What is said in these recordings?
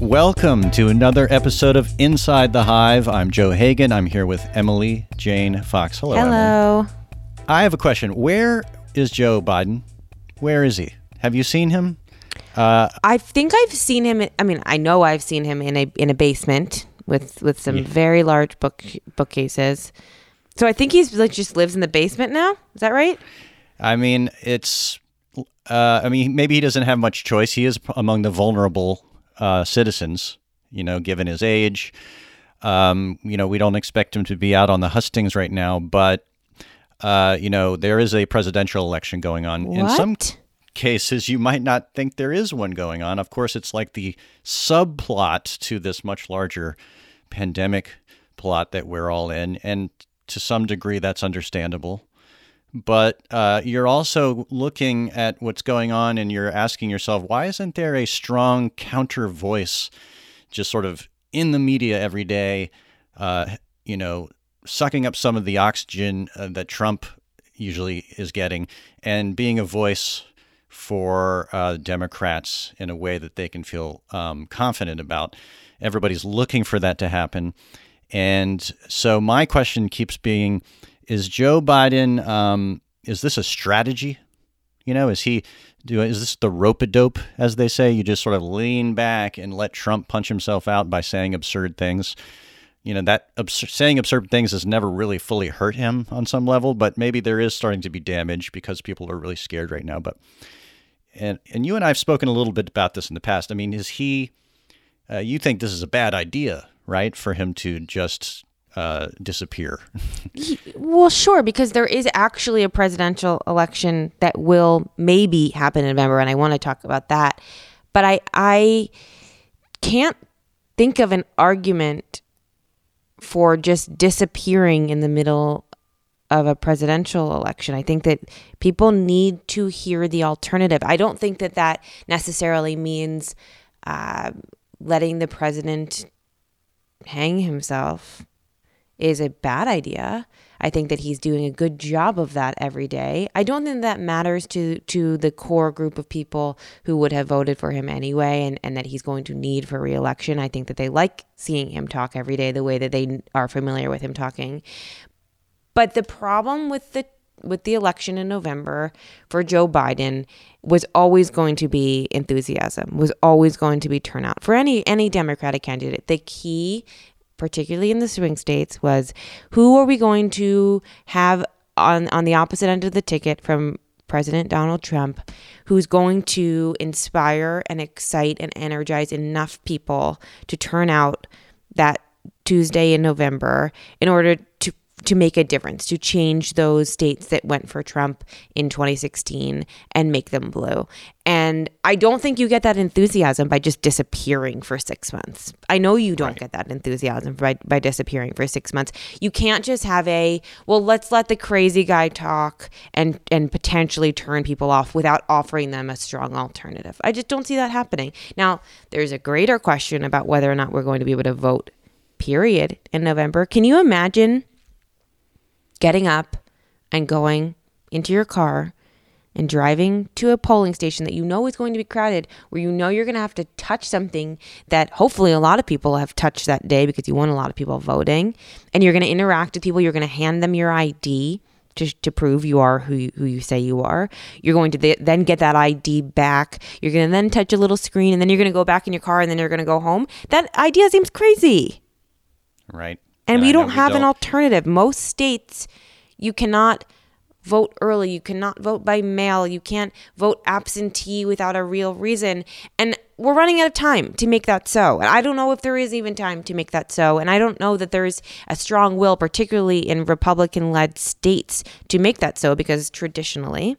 Welcome to another episode of Inside the Hive. I'm Joe Hagan. I'm here with Emily Jane Fox. Hello. Emily. Hello. I have a question. Where is Joe Biden? Where is he? Have you seen him? I think I've seen him. I mean, I know I've seen him in a in a basement with with some very large book bookcases. So I think he's like just lives in the basement now. Is that right? I mean, it's. Uh, I mean, maybe he doesn't have much choice. He is among the vulnerable uh, citizens. You know, given his age. Um, you know, we don't expect him to be out on the hustings right now, but uh, you know, there is a presidential election going on. In some cases, you might not think there is one going on. Of course, it's like the subplot to this much larger pandemic plot that we're all in, and to some degree, that's understandable. But uh, you're also looking at what's going on, and you're asking yourself, why isn't there a strong counter voice, just sort of in the media every day? Uh, you know, sucking up some of the oxygen uh, that Trump usually is getting, and being a voice for uh, Democrats in a way that they can feel um, confident about. Everybody's looking for that to happen. And so my question keeps being is Joe Biden, um, is this a strategy? You know, is he, do, is this the rope a dope, as they say? You just sort of lean back and let Trump punch himself out by saying absurd things. You know, that abs- saying absurd things has never really fully hurt him on some level, but maybe there is starting to be damage because people are really scared right now. But and and you and I have spoken a little bit about this in the past. I mean, is he? Uh, you think this is a bad idea, right, for him to just uh, disappear? Well, sure, because there is actually a presidential election that will maybe happen in November, and I want to talk about that. But I I can't think of an argument for just disappearing in the middle of a presidential election. I think that people need to hear the alternative. I don't think that that necessarily means uh, letting the president hang himself is a bad idea. I think that he's doing a good job of that every day. I don't think that matters to to the core group of people who would have voted for him anyway and, and that he's going to need for reelection. I think that they like seeing him talk every day the way that they are familiar with him talking. But the problem with the with the election in November for Joe Biden was always going to be enthusiasm, was always going to be turnout for any any Democratic candidate. The key, particularly in the swing states, was who are we going to have on on the opposite end of the ticket from President Donald Trump, who's going to inspire and excite and energize enough people to turn out that Tuesday in November in order to to make a difference, to change those states that went for Trump in 2016 and make them blue. And I don't think you get that enthusiasm by just disappearing for six months. I know you don't get that enthusiasm by, by disappearing for six months. You can't just have a, well, let's let the crazy guy talk and, and potentially turn people off without offering them a strong alternative. I just don't see that happening. Now, there's a greater question about whether or not we're going to be able to vote, period, in November. Can you imagine? Getting up and going into your car and driving to a polling station that you know is going to be crowded, where you know you're going to have to touch something that hopefully a lot of people have touched that day because you want a lot of people voting, and you're going to interact with people, you're going to hand them your ID. To, to prove you are who you, who you say you are. You're going to th- then get that ID back. You're going to then touch a little screen and then you're going to go back in your car and then you're going to go home. That idea seems crazy right. And Yeah, we don't have an don't. alternative. Most states, you cannot vote early, you cannot vote by mail, you can't vote absentee without a real reason. And we're running out of time to make that so. And I don't know if there is even time to make that so. And I don't know that there's a strong will, particularly in Republican led states, to make that so because traditionally,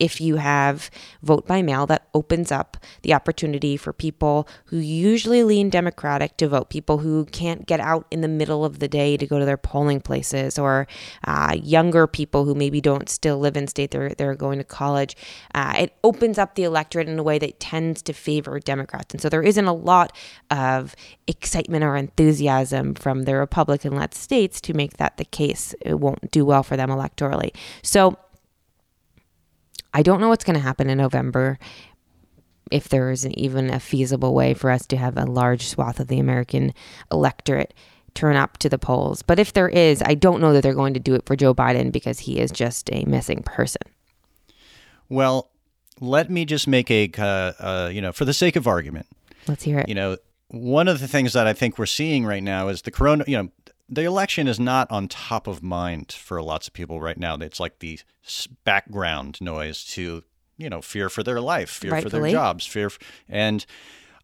if you have vote by mail, that opens up the opportunity for people who usually lean Democratic to vote, people who can't get out in the middle of the day to go to their polling places, or uh, younger people who maybe don't still live in state, they're, they're going to college. Uh, it opens up the electorate in a way that tends to favor Democrats. And so there isn't a lot of excitement or enthusiasm from the Republican led states to make that the case. It won't do well for them electorally. So, I don't know what's going to happen in November, if there isn't even a feasible way for us to have a large swath of the American electorate turn up to the polls. But if there is, I don't know that they're going to do it for Joe Biden because he is just a missing person. Well, let me just make a, uh, uh, you know, for the sake of argument, let's hear it. You know, one of the things that I think we're seeing right now is the corona, you know, the election is not on top of mind for lots of people right now. It's like the background noise to, you know, fear for their life, fear Rightfully. for their jobs, fear. and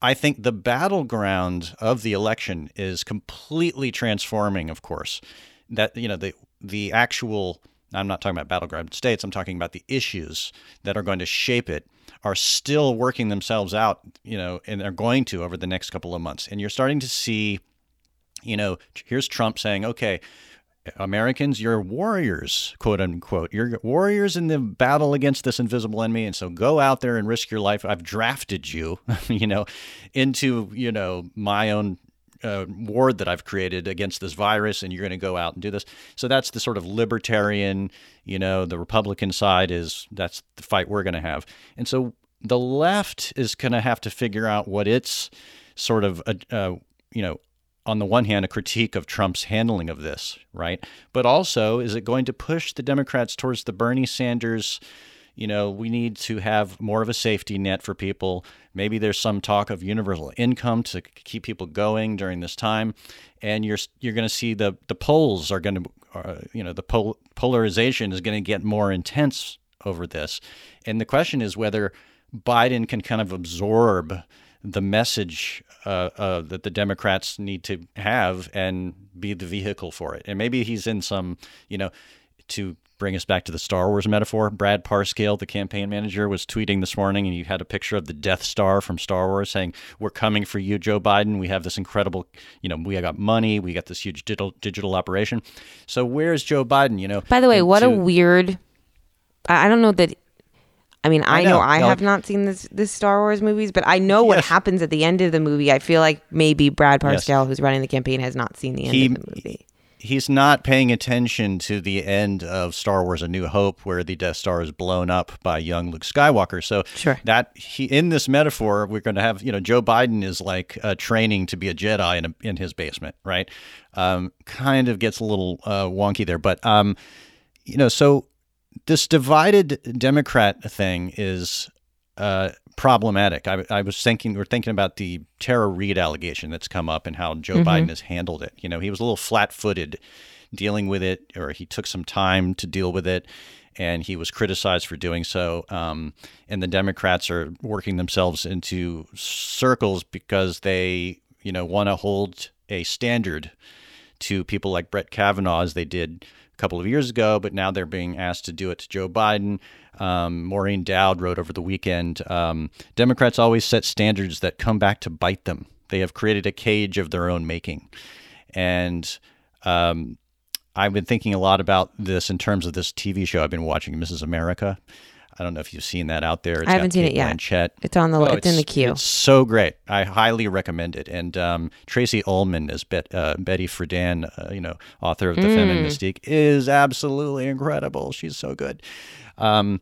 I think the battleground of the election is completely transforming, of course. That, you know, the, the actual, I'm not talking about battleground states, I'm talking about the issues that are going to shape it are still working themselves out, you know, and they're going to over the next couple of months. And you're starting to see you know, here's Trump saying, okay, Americans, you're warriors, quote unquote. You're warriors in the battle against this invisible enemy. And so go out there and risk your life. I've drafted you, you know, into, you know, my own uh, ward that I've created against this virus, and you're going to go out and do this. So that's the sort of libertarian, you know, the Republican side is that's the fight we're going to have. And so the left is going to have to figure out what its sort of, uh, uh, you know, on the one hand, a critique of Trump's handling of this, right? But also, is it going to push the Democrats towards the Bernie Sanders? You know, we need to have more of a safety net for people. Maybe there's some talk of universal income to keep people going during this time, and you're you're going to see the the polls are going to, uh, you know, the pol- polarization is going to get more intense over this, and the question is whether Biden can kind of absorb the message uh, uh, that the Democrats need to have and be the vehicle for it. And maybe he's in some, you know, to bring us back to the Star Wars metaphor. Brad Parscale, the campaign manager, was tweeting this morning, and he had a picture of the Death Star from Star Wars, saying, "We're coming for you, Joe Biden. We have this incredible, you know, we got money, we got this huge digital digital operation. So where's Joe Biden? You know." By the way, what to, a weird. I don't know that I mean, I, I know, know, I no, have not seen this this Star Wars movies, but I know what yes. happens at the end of the movie. I feel like maybe Brad Parscale, yes. who's running the campaign, has not seen the end he, of the movie. He's not paying attention to the end of Star Wars: A New Hope, where the Death Star is blown up by young Luke Skywalker. So sure. that he in this metaphor, we're going to have you know Joe Biden is like uh, training to be a Jedi in a, in his basement, right? Um, kind of gets a little uh, wonky there, but um, you know, so this divided Democrat thing is uh, problematic. I, I, was thinking, we're thinking about the Tara Reade allegation that's come up and how Joe mm-hmm. Biden has handled it. You know, he was a little flat footed dealing with it, or he took some time to deal with it, and he was criticized for doing so. Um, and the Democrats are working themselves into circles because they, you know, want to hold a standard to people like Brett Kavanaugh as they did a couple of years ago, but now they're being asked to do it to Joe Biden. Um, Maureen Dowd wrote over the weekend um, Democrats always set standards that come back to bite them. They have created a cage of their own making. And um, I've been thinking a lot about this in terms of this TV show I've been watching, Mrs. America. I don't know if you've seen that out there. It's I haven't seen Kate it yet. Blanchett. It's on the oh, it's, it's, in the queue. It's so great. I highly recommend it. And um, Tracey Ullman is Bet, uh, Betty Friedan, uh, you know, author of The mm. Feminine Mystique, is absolutely incredible. She's so good. Um,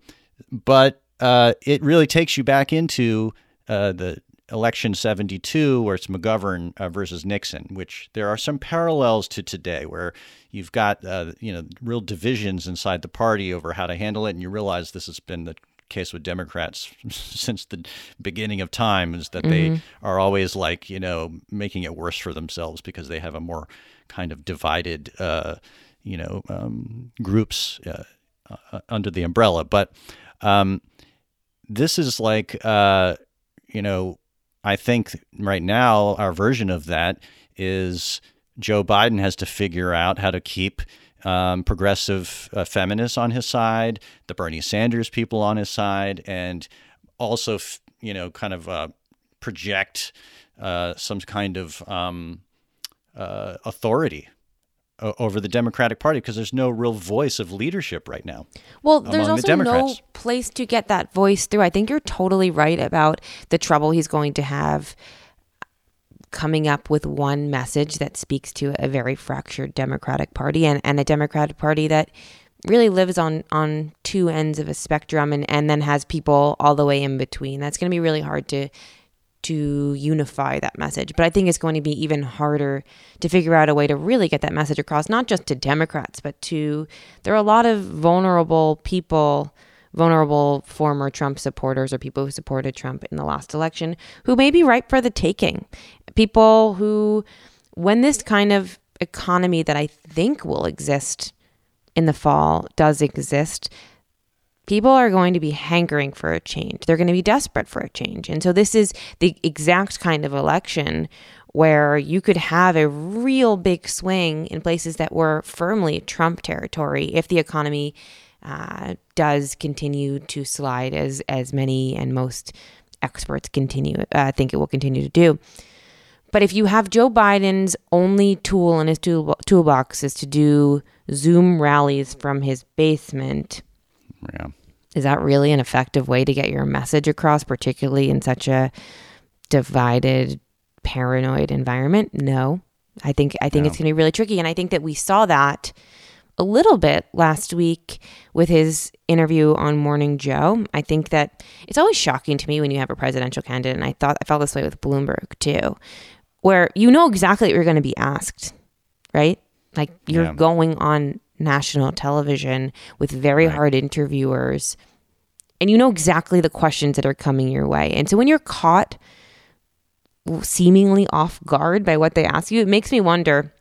but uh, it really takes you back into uh, the election 72 where it's McGovern uh, versus Nixon, which there are some parallels to today where you've got uh, you know real divisions inside the party over how to handle it, and you realize this has been the case with Democrats since the beginning of time is that mm-hmm. they are always like you know making it worse for themselves because they have a more kind of divided uh, you know um, groups uh, uh, under the umbrella, but um, this is like uh, you know I think right now our version of that is Joe Biden has to figure out how to keep um, progressive uh, feminists on his side, the Bernie Sanders people on his side, and also, f- you know, kind of uh, project uh, some kind of um, uh, authority Uh, over the Democratic Party because there's no real voice of leadership right now. Well, there's also the no place to get that voice through. I think you're totally right about the trouble he's going to have coming up with one message that speaks to a very fractured Democratic Party and, and a Democratic Party that really lives on on two ends of a spectrum and and then has people all the way in between. That's going to be really hard to to unify that message. But I think it's going to be even harder to figure out a way to really get that message across, not just to Democrats, but to there are a lot of vulnerable people, vulnerable former Trump supporters or people who supported Trump in the last election who may be ripe for the taking. People who, when this kind of economy that I think will exist in the fall does exist, people are going to be hankering for a change. They're going to be desperate for a change. And so this is the exact kind of election where you could have a real big swing in places that were firmly Trump territory if the economy uh, does continue to slide as as many and most experts continue uh, think it will continue to do. But if you have Joe Biden's only tool in his tool, toolbox is to do Zoom rallies from his basement, Yeah. is that really an effective way to get your message across, particularly in such a divided, paranoid environment? No. I think I think it's going to be really tricky, and I think that we saw that a little bit last week with his interview on Morning Joe. I think that it's always shocking to me when you have a presidential candidate, and I thought I felt this way with Bloomberg too, where you know exactly what you're going to be asked, right? Like you're Yeah. going on national television with very Right. hard interviewers, and you know exactly the questions that are coming your way. And so when you're caught seemingly off guard by what they ask you, it makes me wonder.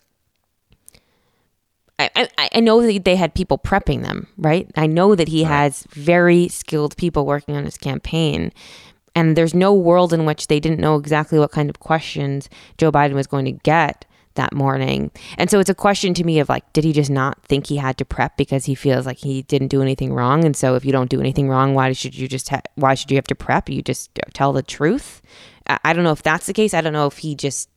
I, I, I know that they had people prepping them, right? I know that he has very skilled people working on his campaign. And there's no world in which they didn't know exactly what kind of questions Joe Biden was going to get that morning. And so it's a question to me of like, did he just not think he had to prep because he feels like he didn't do anything wrong? And so if you don't do anything wrong, why should you just, ha- why should you have to prep? You just tell the truth. I, I don't know if that's the case. I don't know if he just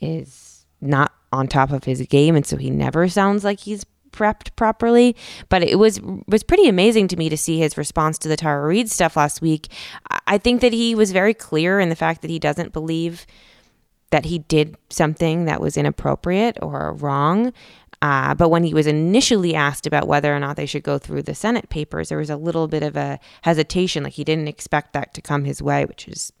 is not on top of his game and so he never sounds like he's prepped properly but it was was pretty amazing to me to see his response to the Tara Reade stuff last week I- I think that he was very clear in the fact that he doesn't believe that he did something that was inappropriate or wrong uh, but when he was initially asked about whether or not they should go through the Senate papers, there was a little bit of a hesitation. Like he didn't expect that to come his way, which is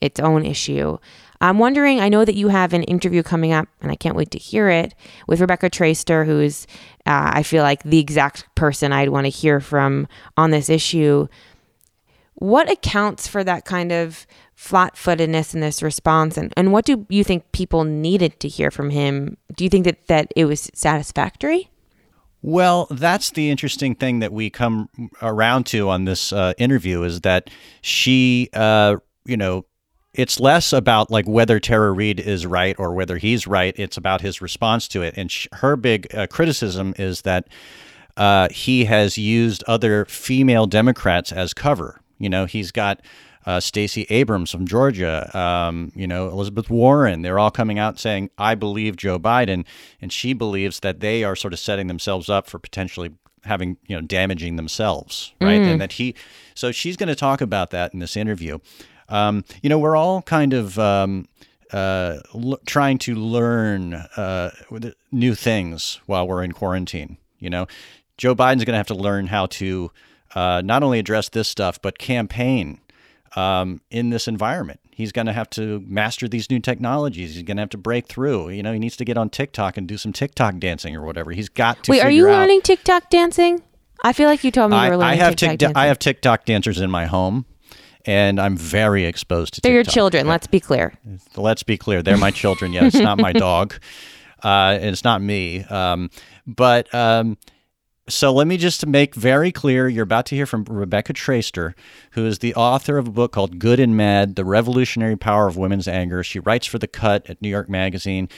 its own issue. I'm wondering, I know that you have an interview coming up, and I can't wait to hear it with Rebecca Traister, who's, uh, I feel like, the exact person I'd want to hear from on this issue. What accounts for that kind of flat footedness in this response? And, and what do you think people needed to hear from him? Do you think that, that it was satisfactory? Well, that's the interesting thing that we come around to on this uh, interview is that she, uh, you know, it's less about like whether Tara Reade is right or whether he's right. It's about his response to it. And sh- her big uh, criticism is that uh, he has used other female Democrats as cover. You know, he's got uh, Stacey Abrams from Georgia, um, you know, Elizabeth Warren. They're all coming out saying, I believe Joe Biden. And she believes that they are sort of setting themselves up for potentially having, you know, damaging themselves, right? And that he, so she's going to talk about that in this interview. Um, you know, we're all kind of um, uh, l- trying to learn uh, new things while we're in quarantine. You know, Joe Biden's going to have to learn how to uh, not only address this stuff, but campaign um, in this environment. He's going to have to master these new technologies. He's going to have to break through. You know, he needs to get on TikTok and do some TikTok dancing or whatever. He's got to. Wait, are you out- learning TikTok dancing? I feel like you told me you were learning I have TikTok Tik- dancing. I have TikTok dancers in my home, and I'm very exposed to. They're your children. Let's be clear. Let's be clear. They're my children. Yeah, it's not my dog. Uh, and it's not me. Um, but um, so let me just make very clear you're about to hear from Rebecca Traister, who is the author of a book called Good and Mad The Revolutionary Power of Women's Anger. She writes for The Cut at New York Magazine.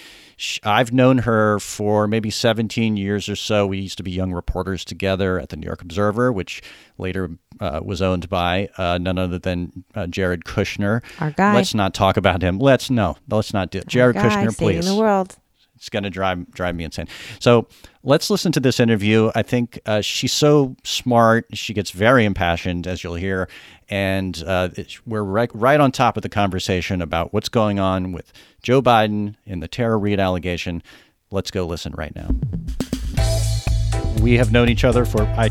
I've known her for maybe 17 years or so. We used to be young reporters together at the New York Observer, which later uh, was owned by uh, none other than uh, Jared Kushner. Our guy. Let's not talk about him. Let's no. Let's not do it. Jared Guy Kushner, please. the world. It's going to drive drive me insane. So let's listen to this interview. I think uh, she's so smart. She gets very impassioned, as you'll hear, and uh, we're right, right on top of the conversation about what's going on with Joe Biden and the Tara Reade allegation. Let's go listen right now. we have known each other for I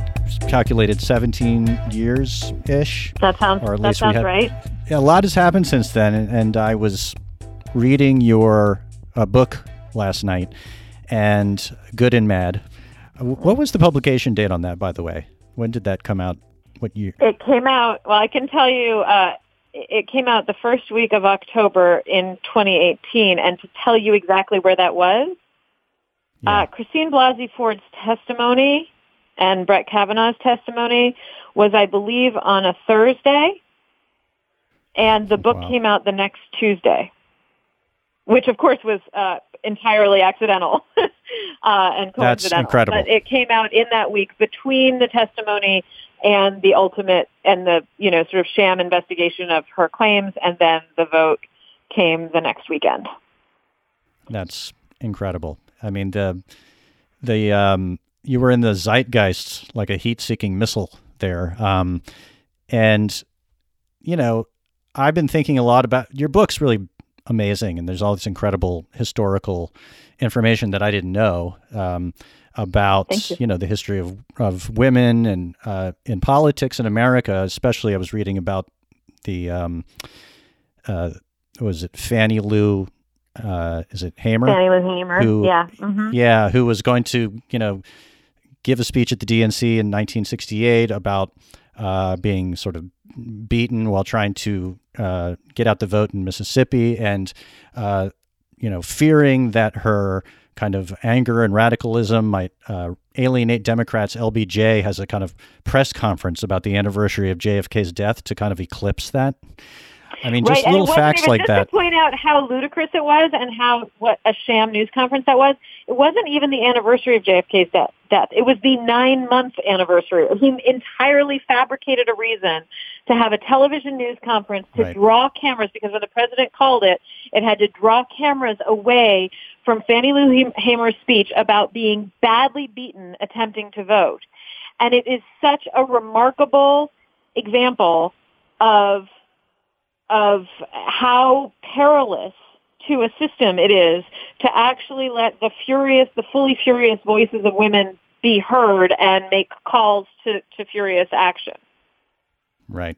calculated 17 years ish. That sounds or at that least sounds we have, right. A lot has happened since then, and, and I was reading your uh, book last night, and Good and Mad. What was the publication date on that, by the way? When did that come out? What year? It came out. Well, I can tell you. Uh, it came out the first week of October in 2018, and to tell you exactly where that was, yeah. uh, Christine Blasey Ford's testimony and Brett Kavanaugh's testimony was, I believe, on a Thursday, and the book wow. came out the next Tuesday, which of course was uh, entirely accidental uh, and coincidental. That's incredible. But it came out in that week between the testimony and the ultimate and the you know sort of sham investigation of her claims, and then the vote came the next weekend. That's incredible. I mean the the um, you were in the zeitgeist like a heat-seeking missile there, um, and you know I've been thinking a lot about your book's really amazing, and there's all this incredible historical information that I didn't know. Um, about you. you. know the history of of women and uh, in politics in America, especially. I was reading about the um, uh, was it Fannie Lou? Uh, is it Hamer? Fannie Lou Hamer. Who, yeah. Mm-hmm. Yeah, who was going to you know give a speech at the DNC in 1968 about uh, being sort of beaten while trying to uh, get out the vote in Mississippi, and uh, you know fearing that her kind of anger and radicalism might uh, alienate Democrats. LBJ has a kind of press conference about the anniversary of JFK's death to kind of eclipse that. I mean, just right. little facts like just that. To point out how ludicrous it was and how what a sham news conference that was. It wasn't even the anniversary of JFK's death. death. It was the nine month anniversary. He entirely fabricated a reason to have a television news conference to right. draw cameras because when the president called it, it had to draw cameras away from Fannie Lou Hamer's speech about being badly beaten attempting to vote. And it is such a remarkable example of of how perilous to a system it is to actually let the furious, the fully furious voices of women be heard and make calls to, to furious action. Right.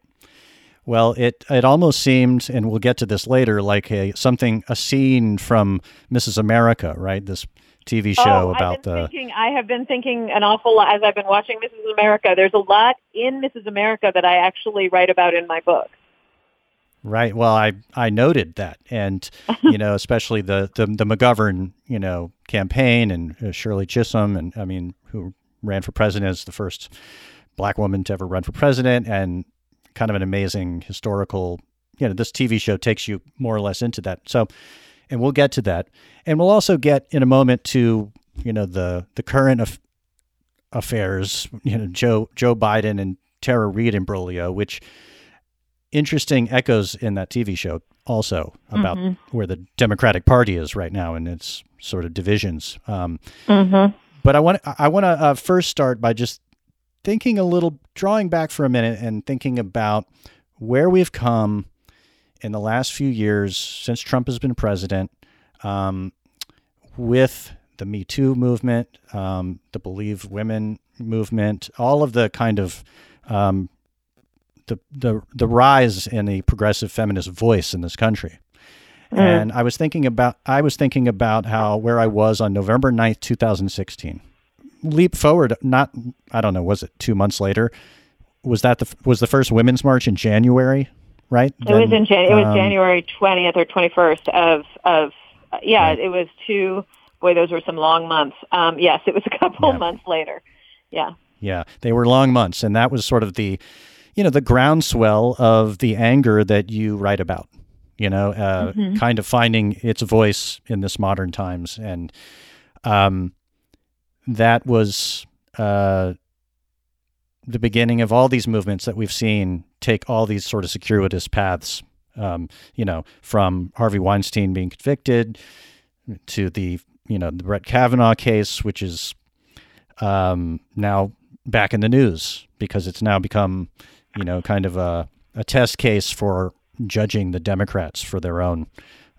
Well, it it almost seemed, and we'll get to this later, like a something a scene from Mrs. America, right? This TV show oh, about the. Thinking, I have been thinking an awful lot as I've been watching Mrs. America. There's a lot in Mrs. America that I actually write about in my book. Right. Well, I I noted that, and you know, especially the the, the McGovern you know campaign and uh, Shirley Chisholm, and I mean, who ran for president as the first black woman to ever run for president, and kind of an amazing historical, you know, this TV show takes you more or less into that. So, and we'll get to that. And we'll also get in a moment to, you know, the, the current af- affairs, you know, Joe, Joe Biden and Tara Reade imbroglio, which interesting echoes in that TV show also about mm-hmm. where the Democratic Party is right now and its sort of divisions. Um, mm-hmm. But I want I want to uh, first start by just thinking a little, drawing back for a minute and thinking about where we've come in the last few years since Trump has been president um, with the Me Too movement, um, the Believe Women movement, all of the kind of um, the, the the rise in the progressive feminist voice in this country. Mm. And I was thinking about I was thinking about how where I was on November 9th, 2016 leap forward, not I don't know, was it two months later? Was that the was the first women's march in January? Right. It then, was in Jan- it was um, January twentieth or twenty first of of uh, yeah. Right. It was two. Boy, those were some long months. Um, yes, it was a couple yeah. months later. Yeah. Yeah, they were long months, and that was sort of the, you know, the groundswell of the anger that you write about. You know, uh, mm-hmm. kind of finding its voice in this modern times, and um, that was uh, the beginning of all these movements that we've seen take all these sort of circuitous paths. Um, you know, from Harvey Weinstein being convicted to the you know the Brett Kavanaugh case, which is um, now back in the news because it's now become you know kind of a, a test case for judging the Democrats for their own,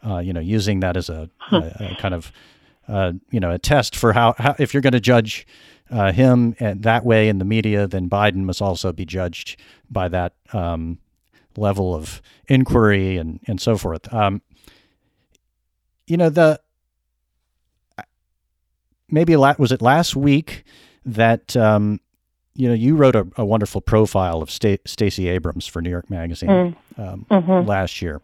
uh, you know, using that as a, a, a kind of uh, you know, a test for how, how if you're going to judge uh, him that way in the media, then Biden must also be judged by that um, level of inquiry and, and so forth. Um, you know, the maybe was it last week that um, you know you wrote a, a wonderful profile of Stacey Abrams for New York Magazine mm. um, mm-hmm. last year,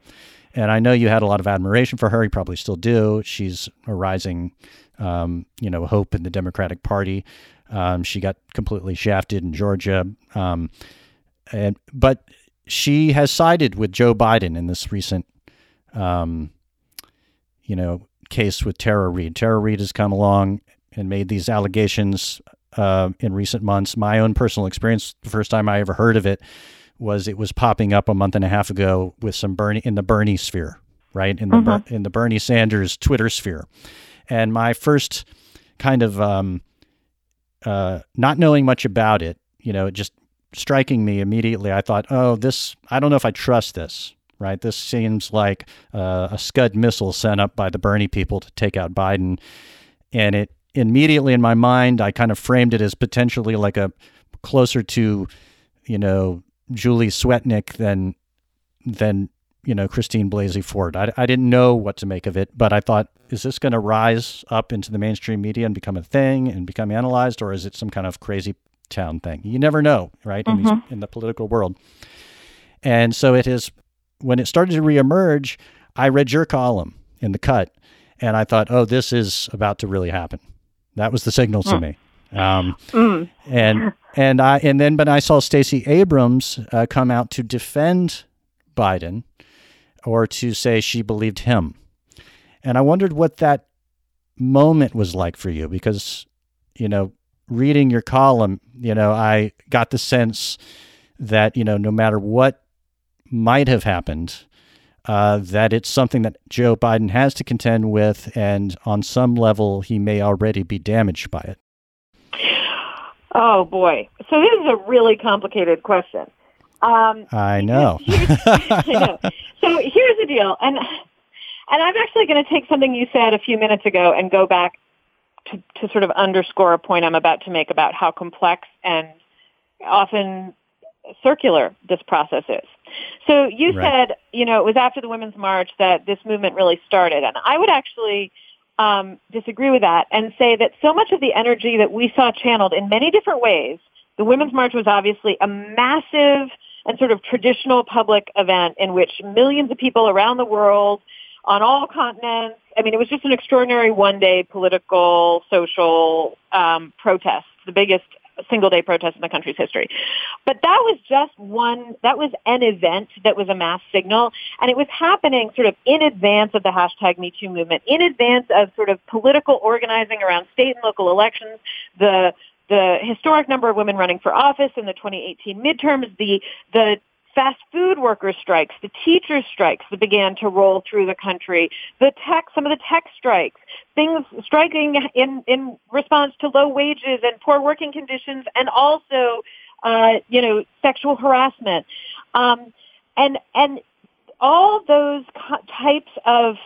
and I know you had a lot of admiration for her. You probably still do. She's a rising, um, you know, hope in the Democratic Party. Um, she got completely shafted in Georgia, um, and but she has sided with Joe Biden in this recent, um, you know, case with Tara Reade. Tara Reade has come along and made these allegations uh, in recent months. My own personal experience, the first time I ever heard of it, was it was popping up a month and a half ago with some Bernie in the Bernie sphere, right in the mm-hmm. in the Bernie Sanders Twitter sphere, and my first kind of um, uh, not knowing much about it, you know, just striking me immediately. I thought, oh, this I don't know if I trust this. Right, this seems like uh, a Scud missile sent up by the Bernie people to take out Biden, and it immediately in my mind, I kind of framed it as potentially like a closer to, you know, Julie Swetnick than than you know Christine Blasey Ford. I, I didn't know what to make of it, but I thought, is this going to rise up into the mainstream media and become a thing and become analyzed, or is it some kind of crazy town thing? You never know, right? Mm-hmm. In, these, mm-hmm. in the political world, and so it is. When it started to reemerge, I read your column in the cut, and I thought, oh, this is about to really happen. That was the signal to mm. me. Um, mm. And and I and then but I saw Stacey Abrams uh, come out to defend Biden, or to say she believed him, and I wondered what that moment was like for you because you know reading your column, you know I got the sense that you know no matter what might have happened, uh, that it's something that Joe Biden has to contend with, and on some level, he may already be damaged by it? Oh boy! So this is a really complicated question. Um, I know. I know. So here's the deal, and and I'm actually going to take something you said a few minutes ago and go back to, to sort of underscore a point I'm about to make about how complex and often circular this process is. So you right. said, you know, it was after the Women's March that this movement really started. And I would actually um, disagree with that and say that so much of the energy that we saw channeled in many different ways, the Women's March was obviously a massive and sort of traditional public event in which millions of people around the world on all continents, I mean, it was just an extraordinary one-day political, social um, protest, the biggest single day protest in the country's history. But that was just one, that was an event that was a mass signal. And it was happening sort of in advance of the hashtag Me Too movement, in advance of sort of political organizing around state and local elections, the the historic number of women running for office in the 2018 midterms, the the fast food workers strikes, the teachers strikes that began to roll through the country, the tech, some of the tech strikes, things striking in, in response to low wages and poor working conditions and also, uh, you know, sexual harassment. Um, and, and all those types of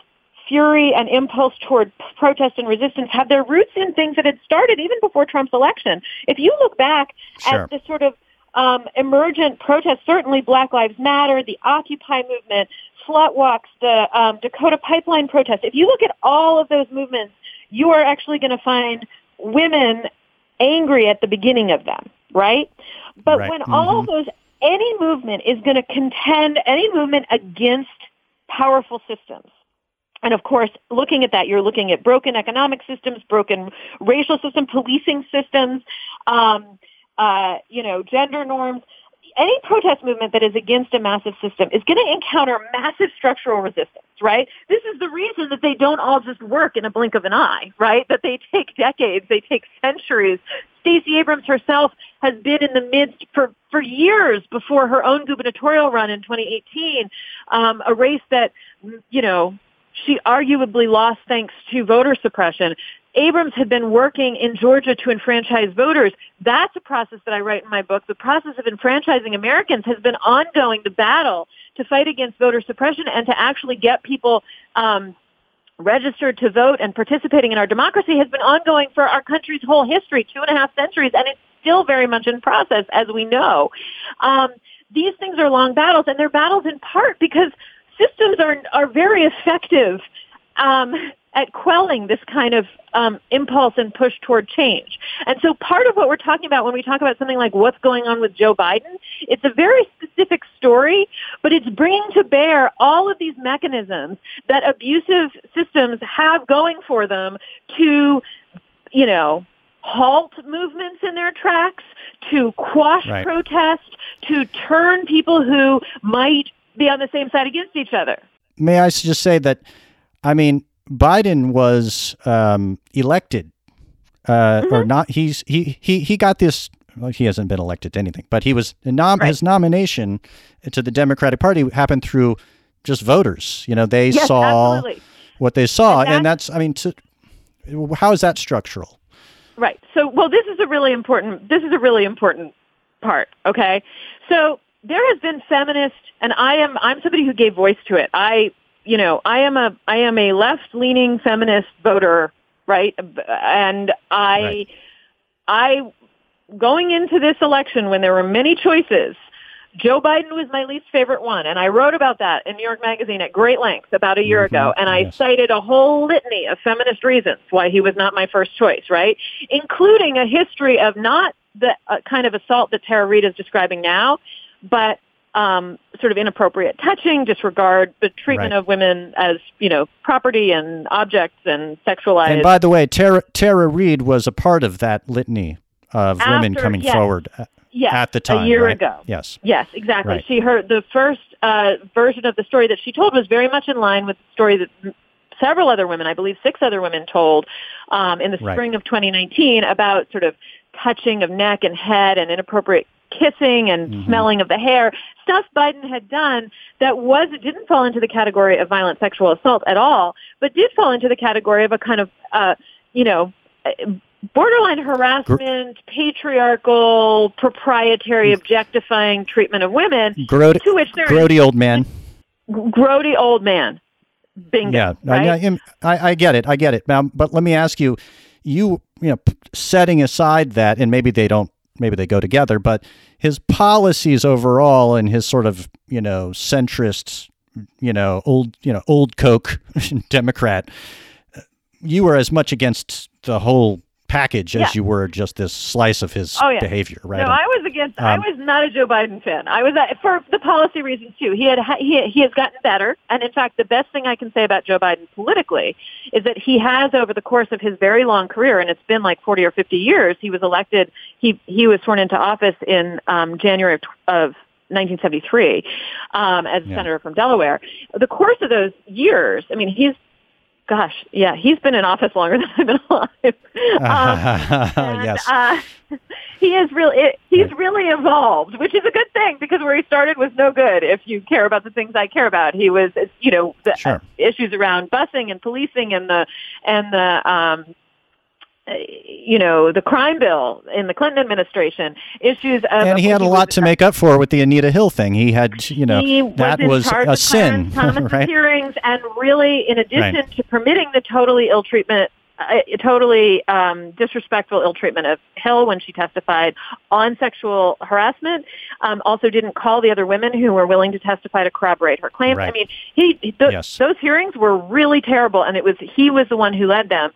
fury and impulse toward protest and resistance have their roots in things that had started even before Trump's election. If you look back sure. at the sort of um, emergent protests, certainly Black Lives Matter, the Occupy movement, slut walks, the um, Dakota pipeline protest. If you look at all of those movements, you are actually going to find women angry at the beginning of them, right? But right. when mm-hmm. all of those, any movement is going to contend, any movement against powerful systems. And of course, looking at that, you're looking at broken economic systems, broken racial systems, policing systems, um, uh, you know, gender norms. Any protest movement that is against a massive system is going to encounter massive structural resistance, right? This is the reason that they don't all just work in a blink of an eye, right? That they take decades, they take centuries. Stacey Abrams herself has been in the midst for, for years before her own gubernatorial run in 2018, um, a race that, you know, she arguably lost thanks to voter suppression. Abrams had been working in Georgia to enfranchise voters. That's a process that I write in my book. The process of enfranchising Americans has been ongoing, the battle to fight against voter suppression and to actually get people um, registered to vote and participating in our democracy has been ongoing for our country's whole history, two and a half centuries, and it's still very much in process, as we know. Um, these things are long battles, and they're battles in part because systems are are very effective um, at quelling this kind of um, impulse and push toward change. And so part of what we're talking about when we talk about something like what's going on with Joe Biden, it's a very specific story, but it's bringing to bear all of these mechanisms that abusive systems have going for them to, you know, halt movements in their tracks, to quash right. protest, to turn people who might be on the same side against each other. May I just say that, I mean, Biden was um, elected, uh, mm-hmm. or not. He's he he he got this. Well, he hasn't been elected to anything, but he was nom- right. his nomination to the Democratic Party happened through just voters. You know, they yes, saw absolutely. what they saw, and that's, and that's I mean, to, how is that structural? Right. So, well, this is a really important. This is a really important part. Okay. So there has been feminist, and I am I'm somebody who gave voice to it. I you know, I am a I am a left leaning feminist voter, right? And I right. I going into this election when there were many choices, Joe Biden was my least favorite one, and I wrote about that in New York Magazine at great length about a year mm-hmm. ago, and I yes. cited a whole litany of feminist reasons why he was not my first choice, right? Including a history of not the uh, kind of assault that Tara Reade is describing now, but um, sort of inappropriate touching, disregard the treatment right. of women as you know property and objects and sexualized. And by the way, Tara Tara Reade was a part of that litany of After, women coming yes, forward. Yes, at the time, a year right? ago. Yes, yes, exactly. Right. She heard the first uh, version of the story that she told was very much in line with the story that several other women, I believe six other women, told um, in the spring of 2019 about sort of touching of neck and head and inappropriate kissing and mm-hmm. smelling of the hair, stuff Biden had done that was didn't fall into the category of violent sexual assault at all, but did fall into the category of a kind of uh, you know borderline harassment, patriarchal, proprietary, objectifying treatment of women. Grody, to which there grody old man. Grody old man. Bingo. Yeah, right? I, I, I get it. I get it. Now, but let me ask you, you you know, setting aside that, and maybe they don't maybe they go together, but his policies overall and his sort of, you know, centrist, you know, old, you know, old Coke Democrat, uh, you were as much against the whole package yeah. as you were just this slice of his oh, yeah. behavior, right? No, I was against. Um, I was not a Joe Biden fan. I was uh, for the policy reasons too. He had he he has gotten better, and in fact, the best thing I can say about Joe Biden politically is that he has, over the course of his very long career, and it's been like forty or fifty years. He was elected. He he was sworn into office in um, January of, of 1973 um, as a yeah. senator from Delaware. The course of those years, I mean, he's gosh, yeah, he's been in office longer than I've been alive. Um, and, yes. Uh, he is really he's really evolved, which is a good thing because where he started was no good. If you care about the things I care about, he was you know the sure. issues around busing and policing and the and the um, you know, the crime bill in the Clinton administration, issues of. And he had a lot to make up for with the Anita Hill thing. He had, you know, that was, was a sin. Right? hearings, and really, in addition right. to permitting the totally ill treatment uh, totally um, disrespectful ill treatment of Hill when she testified on sexual harassment. Um, also, didn't call the other women who were willing to testify to corroborate her claims. Right. I mean, he th- yes. those hearings were really terrible, and it was he was the one who led them.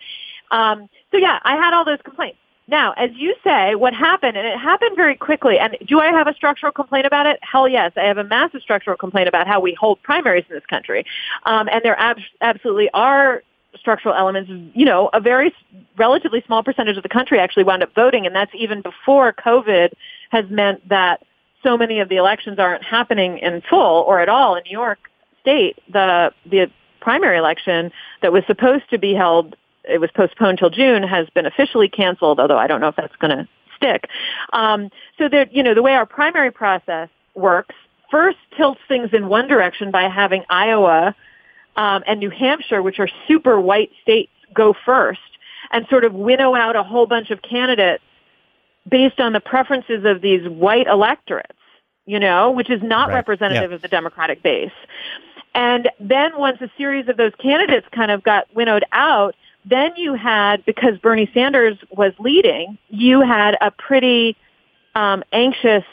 Um, so yeah, I had all those complaints. Now, as you say, what happened, and it happened very quickly, and do I have a structural complaint about it? Hell yes. I have a massive structural complaint about how we hold primaries in this country. Um, and there ab- absolutely are structural elements. You know, a very relatively small percentage of the country actually wound up voting, and that's even before COVID has meant that so many of the elections aren't happening in full or at all in New York State. The, the primary election that was supposed to be held it was postponed till June has been officially canceled, although I don't know if that's going to stick. Um, so that you know, the way our primary process works first tilts things in one direction by having Iowa um, and New Hampshire, which are super white states, go first and sort of winnow out a whole bunch of candidates based on the preferences of these white electorates, you know, which is not right. representative yeah. of the Democratic base. And then once a series of those candidates kind of got winnowed out, then you had, because Bernie Sanders was leading, you had a pretty um, anxious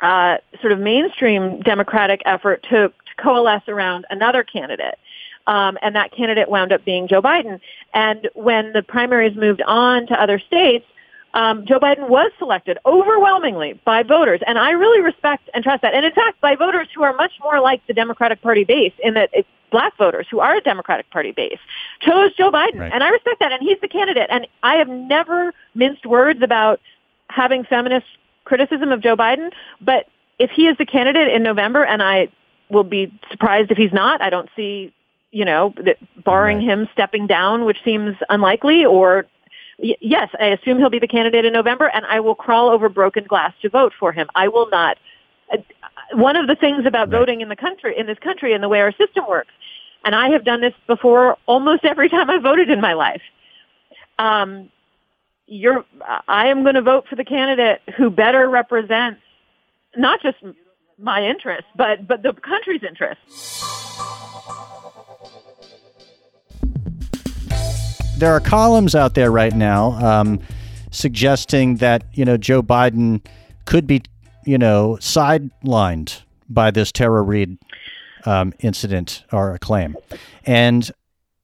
uh, sort of mainstream Democratic effort to, to coalesce around another candidate. Um, and that candidate wound up being Joe Biden. And when the primaries moved on to other states, um, Joe Biden was selected overwhelmingly by voters, and I really respect and trust that. And in fact, by voters who are much more like the Democratic Party base, in that it's black voters who are a Democratic Party base chose Joe Biden, right. and I respect that. And he's the candidate. And I have never minced words about having feminist criticism of Joe Biden, but if he is the candidate in November, and I will be surprised if he's not, I don't see you know, that barring right. him stepping down, which seems unlikely, or y- yes, I assume he'll be the candidate in November, and I will crawl over broken glass to vote for him. I will not. Uh, one of the things about right. voting in the country, in this country, and the way our system works, and I have done this before almost every time I voted in my life. Um, you're, I am going to vote for the candidate who better represents not just my interests, but but the country's interests. There are columns out there right now um, suggesting that you know Joe Biden could be you know sidelined by this Tara Reade um, incident or a claim, and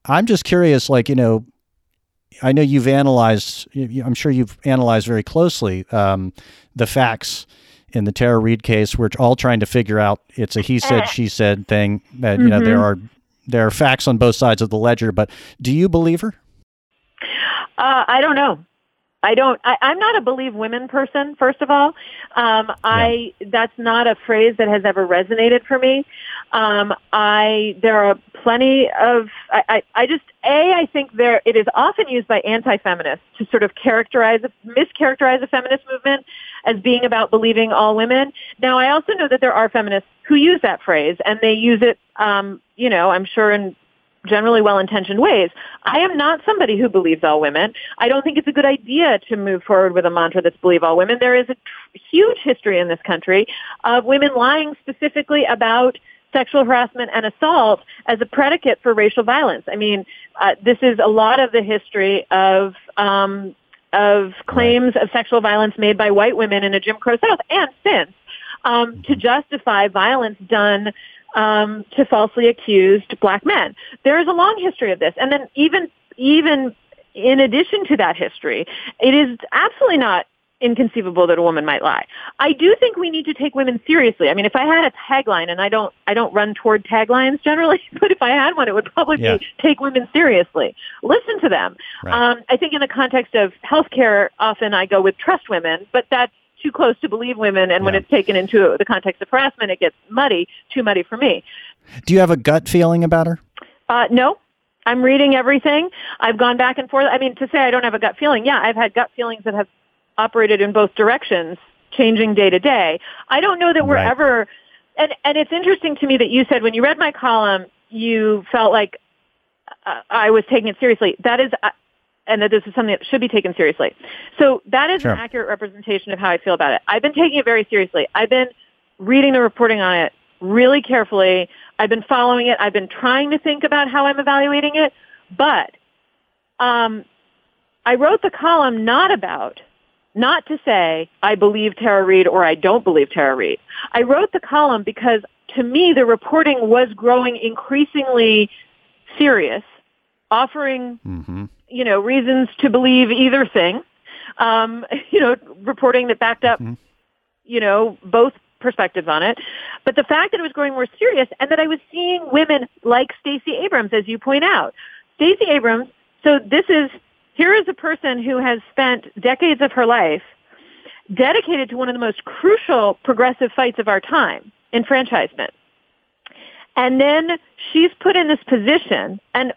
I'm just curious, like you know. I know you've analyzed. I'm sure you've analyzed very closely um, the facts in the Tara Reade case. We're all trying to figure out. It's a he said, she said thing. That you know there mm-hmm. are there are facts on both sides of the ledger. But do you believe her? Uh, I don't know. I don't. I, I'm not a believe women person. First of all, um, I that's not a phrase that has ever resonated for me. Um, I there are plenty of. I, I, I just a. I think there it is often used by anti-feminists to sort of characterize, mischaracterize the feminist movement as being about believing all women. Now, I also know that there are feminists who use that phrase, and they use it. Um, you know, I'm sure in generally well-intentioned ways. I am not somebody who believes all women. I don't think it's a good idea to move forward with a mantra that's believe all women. There is a tr- huge history in this country of women lying specifically about sexual harassment and assault as a predicate for racial violence. I mean, uh, this is a lot of the history of um, of claims of sexual violence made by white women in a Jim Crow South and since um, to justify violence done um, to falsely accused black men. There is a long history of this, and then even even in addition to that history, it is absolutely not inconceivable that a woman might lie. I do think we need to take women seriously. I mean, if I had a tagline, and I don't, I don't run toward taglines generally, but if I had one, it would probably yeah. be take women seriously. Listen to them. Right. Um, I think in the context of healthcare, often I go with trust women, but that's too close to believe women, and yeah. when it's taken into the context of harassment, it gets muddy, too muddy for me. Do you have a gut feeling about her? Uh, no. I'm reading everything. I've gone back and forth. I mean, to say I don't have a gut feeling, yeah, I've had gut feelings that have operated in both directions, changing day to day. I don't know that we're right. ever, and, and it's interesting to me that you said when you read my column, you felt like uh, I was taking it seriously. That is, uh, and that this is something that should be taken seriously. So that is sure. an accurate representation of how I feel about it. I've been taking it very seriously. I've been reading the reporting on it really carefully. I've been following it. I've been trying to think about how I'm evaluating it. But um, I wrote the column not about, not to say I believe Tara Reade or I don't believe Tara Reade. I wrote the column because to me the reporting was growing increasingly serious, offering mm-hmm you know, reasons to believe either thing. Um, you know, reporting that backed up, mm-hmm. you know, both perspectives on it. But the fact that it was growing more serious and that I was seeing women like Stacey Abrams, as you point out. Stacey Abrams, so this is, here is a person who has spent decades of her life dedicated to one of the most crucial progressive fights of our time, enfranchisement. And then she's put in this position, and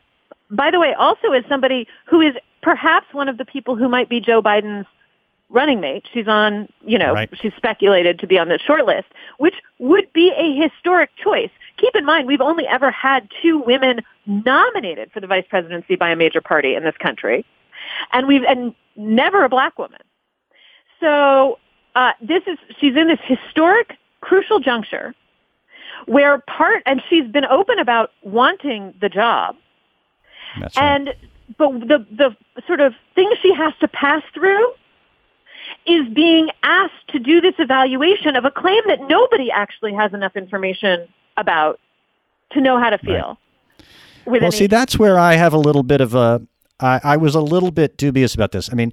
by the way, also as somebody who is perhaps one of the people who might be Joe Biden's running mate. She's on, you know, right. she's speculated to be on the short list, which would be a historic choice. Keep in mind, we've only ever had two women nominated for the vice presidency by a major party in this country, and we've and never a black woman. So uh, this is she's in this historic, crucial juncture where part, and she's been open about wanting the job. That's right. And, but the, the sort of thing she has to pass through is being asked to do this evaluation of a claim that nobody actually has enough information about to know how to feel. with Well, see, that's where I have a little bit of a. I, I was a little bit dubious about this. I mean,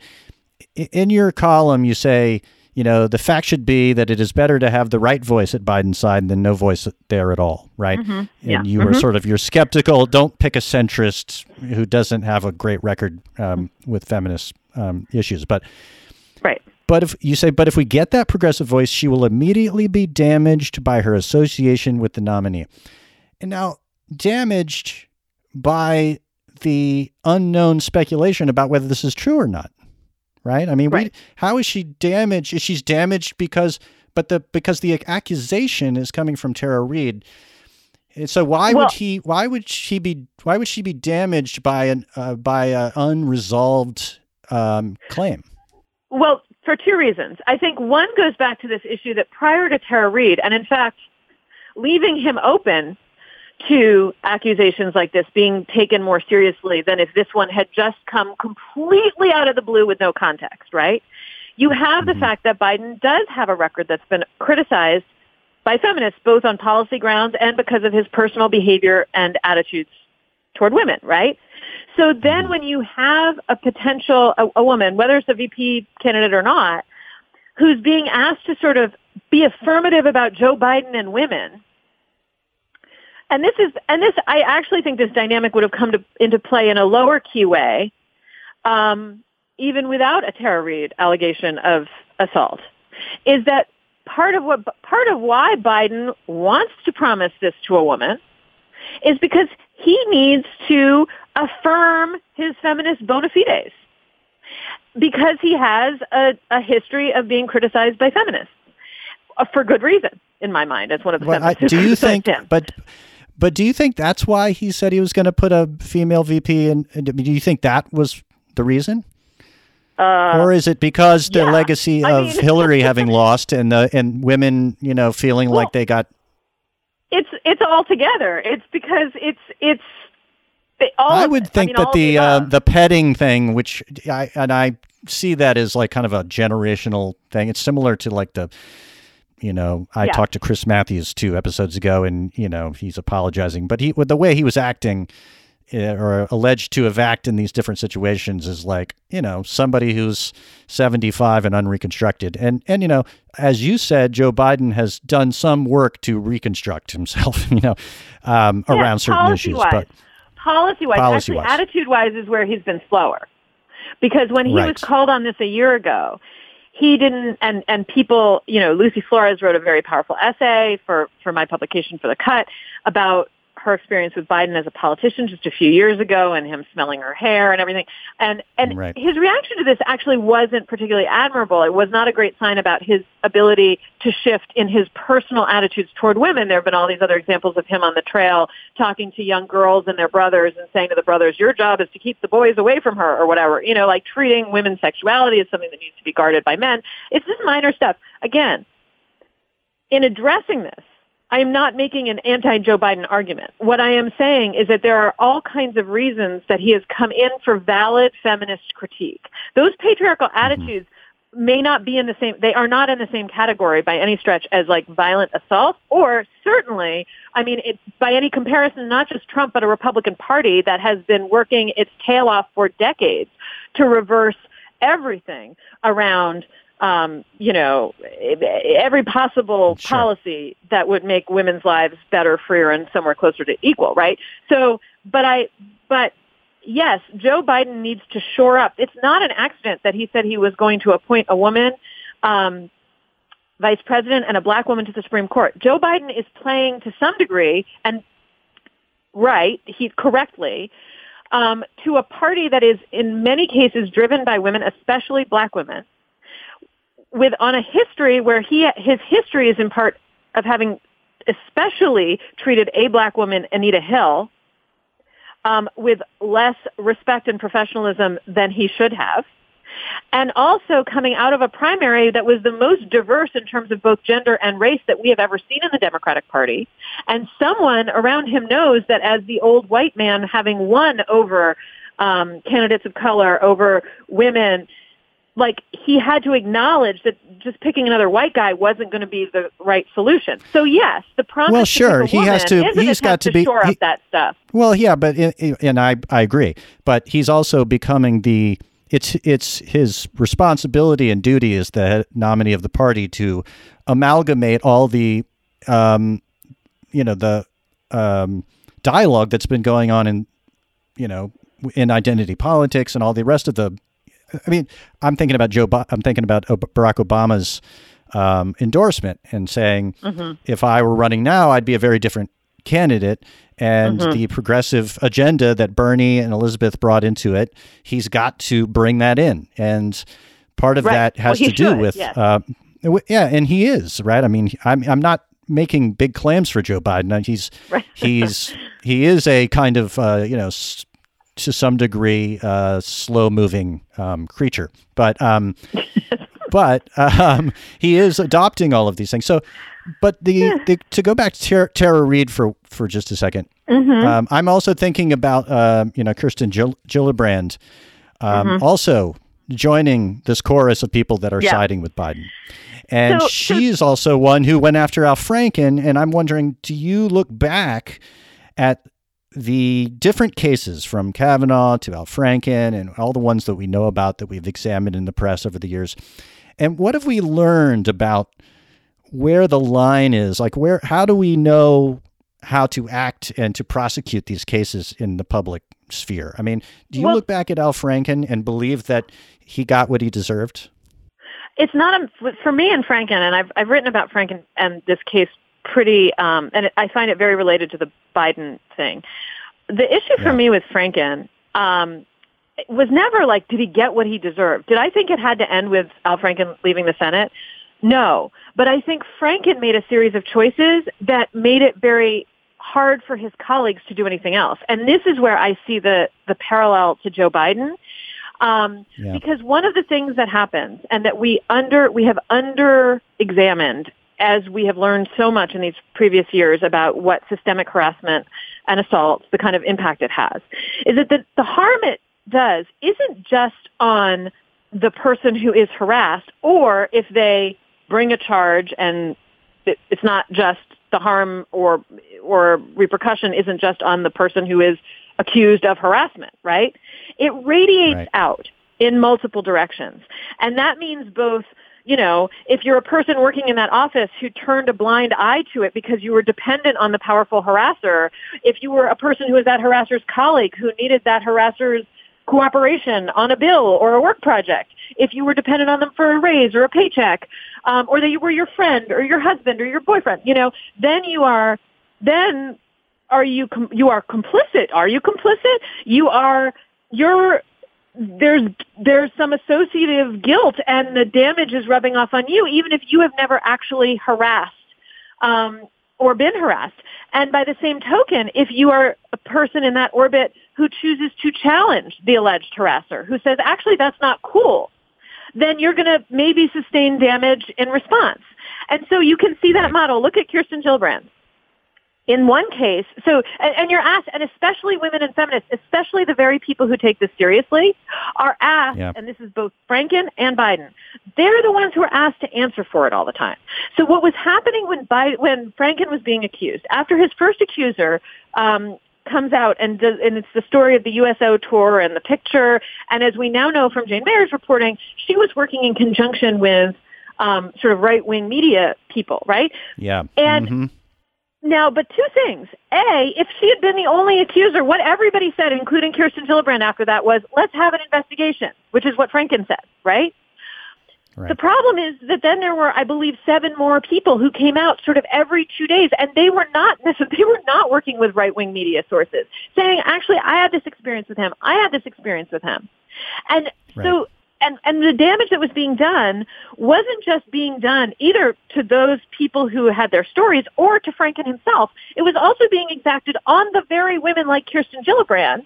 in your column, you say, you know, the fact should be that it is better to have the right voice at Biden's side than no voice there at all, right? And Yeah. you were sort of you're skeptical. Don't pick a centrist who doesn't have a great record um, with feminist um, issues, but. right. But if you say, but if we get that progressive voice, she will immediately be damaged by her association with the nominee. And now, damaged by the unknown speculation about whether this is true or not. Right? I mean, we, how is she damaged? Is she's damaged because, but the because the accusation is coming from Tara Reade. And so why Well- would he? Why would she be? Why would she be damaged by an uh, by an unresolved um, claim? Well, for two reasons. I think one goes back to this issue that prior to Tara Reade, and in fact, leaving him open to accusations like this being taken more seriously than if this one had just come completely out of the blue with no context, right? You have the mm-hmm. fact that Biden does have a record that's been criticized by feminists, both on policy grounds and because of his personal behavior and attitudes toward women, right? So then mm-hmm. when you have a potential, a, a woman, whether it's a VP candidate or not, who's being asked to sort of be affirmative about Joe Biden and women, and this is, and this, I actually think this dynamic would have come to, into play in a lower key way, um, even without a Tara Reade allegation of assault, is that part of what, part of why Biden wants to promise this to a woman is because he needs to affirm his feminist bona fides because he has a, a history of being criticized by feminists uh, for good reason, in my mind, as one of the Well, I, do you think? him. But but do you think that's why he said he was going to put a female VP in? and Do you think that was the reason, Uh, or is it because the yeah, legacy I of mean- Hillary having lost and the and women, you know, feeling Well, like they got? it's it's all together. It's because it's it's all. I would think mean, that the uh, the petting thing, which I and I see that as like kind of a generational thing. It's similar to like the, you know, I Yeah. talked to Chris Matthews two episodes ago, and you know he's apologizing, but he with the way he was acting. uh, Or alleged to have acted in these different situations is like you know somebody who's seventy five and unreconstructed, and and you know as you said, Joe Biden has done some work to reconstruct himself, you know, um, Yeah, around certain issues. policy-wise. But policy-wise, actually Policy-wise. attitude-wise is where he's been slower. Because when he Right. was called on this a year ago, he didn't, and, and people, you know, Lucy Flores wrote a very powerful essay for, for my publication for The Cut about her experience with Biden as a politician just a few years ago and him smelling her hair and everything. And, and Right. his reaction to this actually wasn't particularly admirable. It was not a great sign about his ability to shift in his personal attitudes toward women. There have been all these other examples of him on the trail talking to young girls and their brothers and saying to the brothers, your job is to keep the boys away from her or whatever. You know, like treating women's sexuality as something that needs to be guarded by men. It's just minor stuff. Again, in addressing this, I am not making an anti-Joe Biden argument. What I am saying is that there are all kinds of reasons that he has come in for valid feminist critique. Those patriarchal mm-hmm. attitudes may not be in the same, they are not in the same category by any stretch as like violent assault or certainly, I mean, it, by any comparison, not just Trump, but a Republican Party that has been working its tail off for decades to reverse everything around um, you know, every possible Sure. policy that would make women's lives better, freer, and somewhere closer to equal, right? So, but I, but yes, Joe Biden needs to shore up. It's not an accident that he said he was going to appoint a woman, um, vice president and a black woman to the Supreme Court. Joe Biden is playing to some degree, and right, he correctly, um, to a party that is in many cases driven by women, especially black women with on a history where he his history is in part of having especially treated a black woman Anita Hill um, with less respect and professionalism than he should have, and also coming out of a primary that was the most diverse in terms of both gender and race that we have ever seen in the Democratic Party. And someone around him knows that as the old white man having won over um, candidates of color, over women, like he had to acknowledge that just picking another white guy wasn't going to be the right solution. So yes, the promise. Well, sure, he has to. He's got to, to be shore he, up that stuff. Well, yeah, but and I I agree, but he's also becoming the. It's it's his responsibility and duty as the nominee of the party to amalgamate all the, um, you know, the um, dialogue that's been going on in, you know, in identity politics and all the rest of the I mean, I'm thinking about Joe. I'm thinking about Barack Obama's um, endorsement and saying, mm-hmm. if I were running now, I'd be a very different candidate. And mm-hmm. the progressive agenda that Bernie and Elizabeth brought into it, he's got to bring that in. And part of right. that has well, to do should, with, yes. uh, yeah, and he is right. I mean, I'm I'm not making big claims for Joe Biden. He's right. he's he is a kind of uh, you know to some degree uh, slow moving um, creature, but um, but um, he is adopting all of these things. So, but the, yeah. the to go back to Tara, Tara, Reade for for just a 2nd i mm-hmm. Um, I'm also thinking about uh, you know Kirsten Gill- Gillibrand um, mm-hmm. also joining this chorus of people that are yeah. siding with Biden. And so, she's so- also one who went after Al Franken. And I'm wondering, do you look back at the different cases from Kavanaugh to Al Franken and all the ones that we know about that we've examined in the press over the years. And what have we learned about where the line is? Like where how do we know how to act and to prosecute these cases in the public sphere? I mean, do you well, look back at Al Franken and believe that he got what he deserved? It's not a, for me and Franken, and I've I've written about Franken and this case pretty, um, and I find it very related to the Biden thing. The issue for me with Franken um, was never like, did he get what he deserved? Did I think it had to end with Al Franken leaving the Senate? No, but I think Franken made a series of choices that made it very hard for his colleagues to do anything else. And this is where I see the the parallel to Joe Biden. Um, yeah. Because one of the things that happens and that we under we have under examined as we have learned so much in these previous years about what systemic harassment and assault, the kind of impact it has, is that the, the harm it does isn't just on the person who is harassed or if they bring a charge and it, it's not just the harm or or repercussion isn't just on the person who is accused of harassment, right? It radiates right. out in multiple directions. And that means both you know, if you're a person working in that office who turned a blind eye to it because you were dependent on the powerful harasser, if you were a person who was that harasser's colleague who needed that harasser's cooperation on a bill or a work project, if you were dependent on them for a raise or a paycheck, um, or that you were your friend or your husband or your boyfriend, you know, then you are, then are you, com- you are complicit. Are you complicit? You are, you're there's there's some associative guilt and the damage is rubbing off on you even if you have never actually harassed um, or been harassed. And by the same token if you are a person in that orbit who chooses to challenge the alleged harasser who says actually that's not cool then you're going to maybe sustain damage in response. And so you can see that model. Look at kirsten gillibrand in one case, so, and, and, you're asked, and especially women and feminists, especially the very people who take this seriously, are asked, and this is both Franken and Biden, they're the ones who are asked to answer for it all the time. So what was happening when Biden, when Franken was being accused, after his first accuser, um, comes out and does, and it's the story of the USO tour and the picture. And as we now know from Jane Mayer's reporting, she was working in conjunction with um, sort of right wing media people, right? Yeah. And mm-hmm now, but two things. A, if she had been the only accuser, what everybody said, including Kirsten Gillibrand after that, was, let's have an investigation, which is what Franken said, right? Right. The problem is that then there were, I believe, seven more people who came out sort of every two days, and they were not they were not working with right wing media sources, saying, "Actually, I had this experience with him. I had this experience with him," and right. so and, and the damage that was being done wasn't just being done either to those people who had their stories or to Franken himself. It was also being exacted on the very women like Kirsten Gillibrand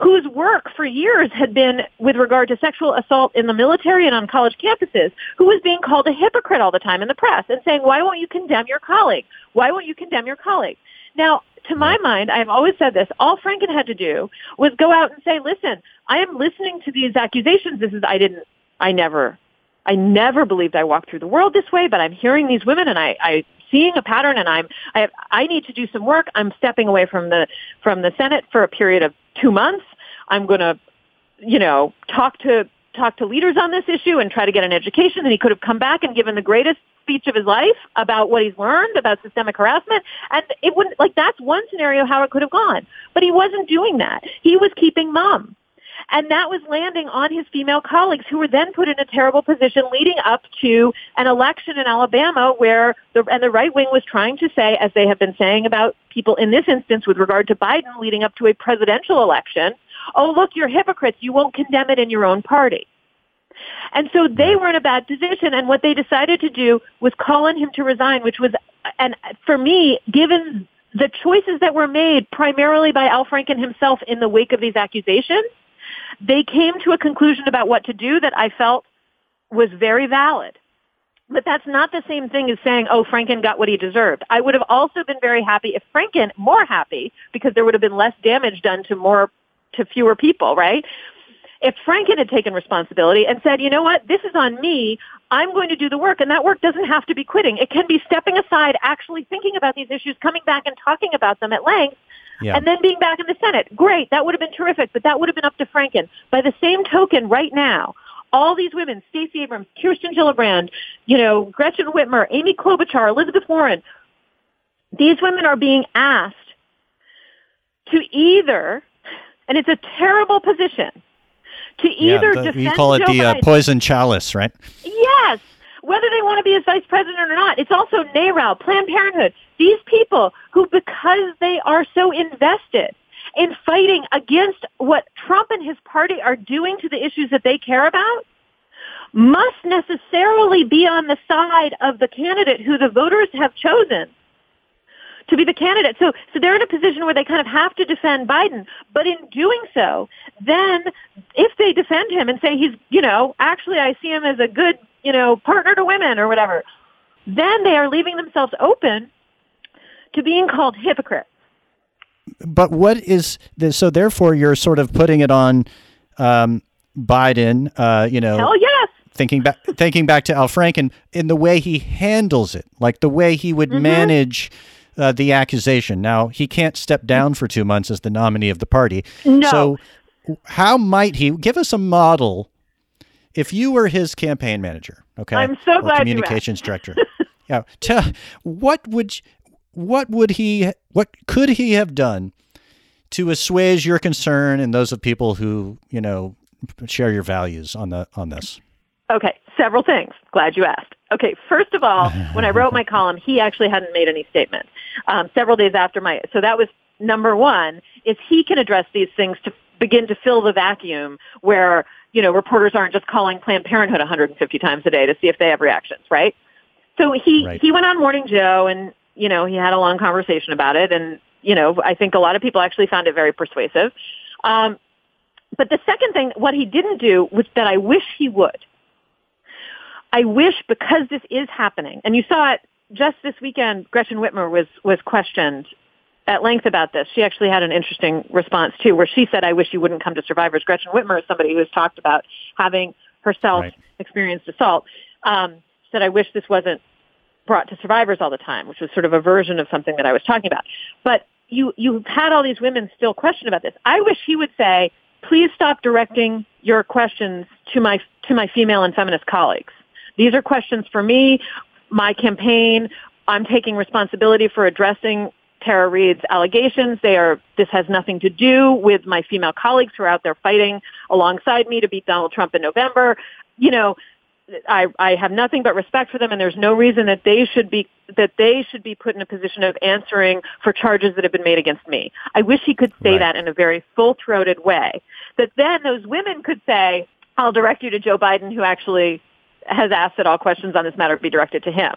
whose work for years had been with regard to sexual assault in the military and on college campuses, who was being called a hypocrite all the time in the press and saying, why won't you condemn your colleague? Why won't you condemn your colleague? Now, to my mind, I've always said this, all Franken had to do was go out and say, listen, I am listening to these accusations. This is, I didn't, I never, I never believed I walked through the world this way, but I'm hearing these women and I, I seeing a pattern and I'm, I, I need to do some work. I'm stepping away from the, from the Senate for a period of two months. I'm going to, you know, talk to, talk to leaders on this issue and try to get an education. And he could have come back and given the greatest speech of his life about what he's learned about systemic harassment. And it wouldn't, like, that's one scenario how it could have gone. But he wasn't doing that. He was keeping mum. And that was landing on his female colleagues who were then put in a terrible position leading up to an election in Alabama where the, and the right wing was trying to say, as they have been saying about people in this instance with regard to Biden leading up to a presidential election, oh, look, you're hypocrites. You won't condemn it in your own party. And so they were in a bad position. And what they decided to do was call on him to resign, which was, and for me, given the choices that were made primarily by Al Franken himself in the wake of these accusations, they came to a conclusion about what to do that I felt was very valid. But that's not the same thing as saying, oh, Franken got what he deserved. I would have also been very happy if Franken, more happy, because there would have been less damage done to more, to fewer people, right? If Franken had taken responsibility and said, you know what, this is on me, I'm going to do the work, and that work doesn't have to be quitting. It can be stepping aside, actually thinking about these issues, coming back and talking about them at length, yeah. and then being back in the Senate. Great, that would have been terrific, but that would have been up to Franken. By the same token, right now, all these women, Stacey Abrams, Kirsten Gillibrand, you know, Gretchen Whitmer, Amy Klobuchar, Elizabeth Warren, these women are being asked to either, and it's a terrible position, to either yeah, the, defend you call it Joe the uh, poison chalice, right? Yes, whether they want to be as vice president or not. It's also NARAL, Planned Parenthood. These people who, because they are so invested in fighting against what Trump and his party are doing to the issues that they care about, must necessarily be on the side of the candidate who the voters have chosen to be the candidate. So, so they're in a position where they kind of have to defend Biden. But in doing so, then if they defend him and say he's, you know, actually I see him as a good, you know, partner to women or whatever, then they are leaving themselves open to being called hypocrites. But what is this? So therefore, you're sort of putting it on um, Biden. Uh, you know, hell yes. Thinking back, thinking back to Al Franken in the way he handles it, like the way he would mm-hmm. manage uh, the accusation. Now, he can't step down for two months as the nominee of the party. No. So, how might he give us a model if you were his campaign manager? Okay, I'm so glad communications director. yeah, tell, what would what would he what could he have done to assuage your concern and those of people who you know share your values on the on this? Okay, several things. Glad you asked. Okay, first of all, when I wrote my column, he actually hadn't made any statement. Um, several days after my, so that was number one, is he can address these things to begin to fill the vacuum where, you know, reporters aren't just calling Planned Parenthood 150 times a day to see if they have reactions, right? So he, right. he went on Morning Joe and, you know, he had a long conversation about it and, you know, I think a lot of people actually found it very persuasive. Um, but the second thing, what he didn't do, which that I wish he would, I wish because this is happening, and you saw it just this weekend, Gretchen Whitmer was, was questioned at length about this. She actually had an interesting response too, where she said, I wish you wouldn't come to survivors. Gretchen Whitmer is somebody who has talked about having herself right. experienced assault. Um, said, I wish this wasn't brought to survivors all the time, which was sort of a version of something that I was talking about. But you, you've had all these women still question about this. I wish he would say, please stop directing your questions to my, to my female and feminist colleagues. These are questions for me, my campaign. I'm taking responsibility for addressing Tara Reade's allegations. They are, this has nothing to do with my female colleagues who are out there fighting alongside me to beat Donald Trump in November. You know, I, I have nothing but respect for them and there's no reason that they should be that they should be put in a position of answering for charges that have been made against me. I wish he could say right. that in a very full-throated way. That then those women could say, I'll direct you to Joe Biden who actually has asked that all questions on this matter be directed to him.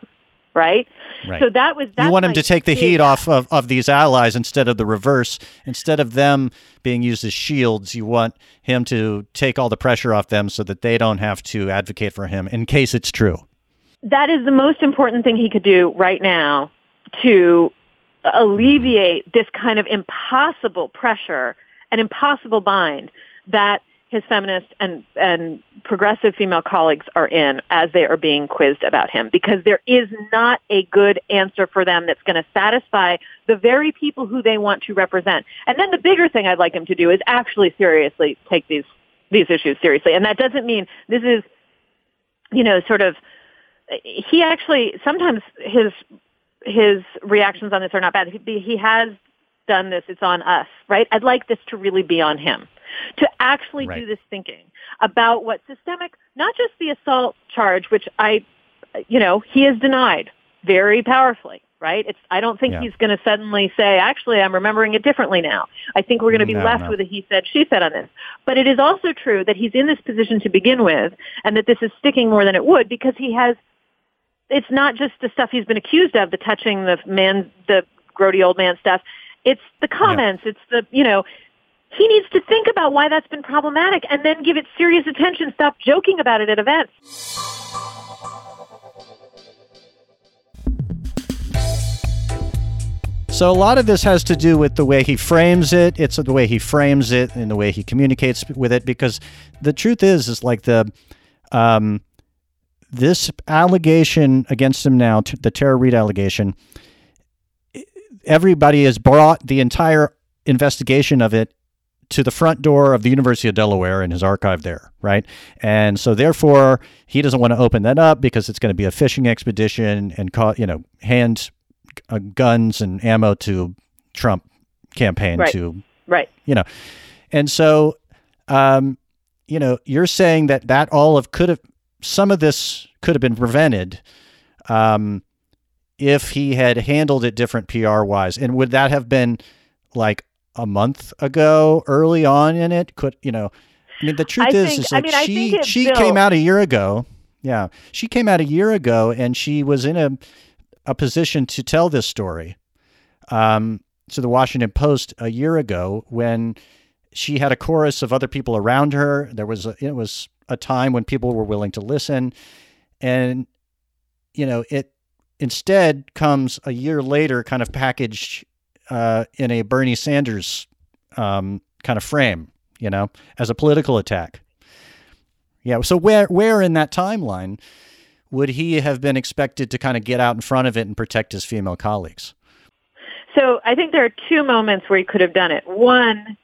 right? Right. So that was you want him to take the heat off of, of these allies instead of the reverse. Instead of them being used as shields, you want him to take all the pressure off them so that they don't have to advocate for him in case it's true. that is the most important thing he could do right now to alleviate this kind of impossible pressure and impossible bind that his feminist and, and progressive female colleagues are in as they are being quizzed about him because there is not a good answer for them that's going to satisfy the very people who they want to represent. And then the bigger thing I'd like him to do is actually seriously take these these issues seriously. And that doesn't mean this is you know sort of he actually sometimes his his reactions on this are not bad. He, he has done this. It's on us, right? I'd like this to really be on him to actually Right. do this thinking about what systemic, not just the assault charge, which I, you know, he has denied very powerfully. Right? It's. I don't think Yeah. he's going to suddenly say, "Actually, I'm remembering it differently now." I think we're going to be No, left no. with a he said, she said on this. But it is also true that he's in this position to begin with, and that this is sticking more than it would because he has it's not just the stuff he's been accused of, the touching the man, the grody old man stuff. It's the comments. It's the, you know, he needs to think about why that's been problematic and then give it serious attention. Stop joking about it at events. So a lot of this has to do with the way he frames it. It's the way he frames it and the way he communicates with it. Because the truth is, is like the um, this allegation against him now, the Tara Reade allegation. Everybody has brought the entire investigation of it to the front door of the University of Delaware in his archive there, right? And so therefore he doesn't want to open that up because it's going to be a fishing expedition and cause, you know, hand uh, guns and ammo to Trump campaign Right. to Right. you know. And so um you know, you're saying that that all of could have some of this could have been prevented um if he had handled it different PR wise. And would that have been like a month ago early on in it? Could, you know, I mean the truth I is think- is I that mean, she she built- came out a year ago. Yeah. She came out a year ago and she was in a a position to tell this story um, to the Washington Post a year ago when she had a chorus of other people around her. There was a, it was a time when people were willing to listen, and you know it instead comes a year later, kind of packaged uh, in a Bernie Sanders um, kind of frame, you know, as a political attack. Yeah. So where where in that timeline would he have been expected to kind of get out in front of it and protect his female colleagues? So I think there are two moments where he could have done it. One,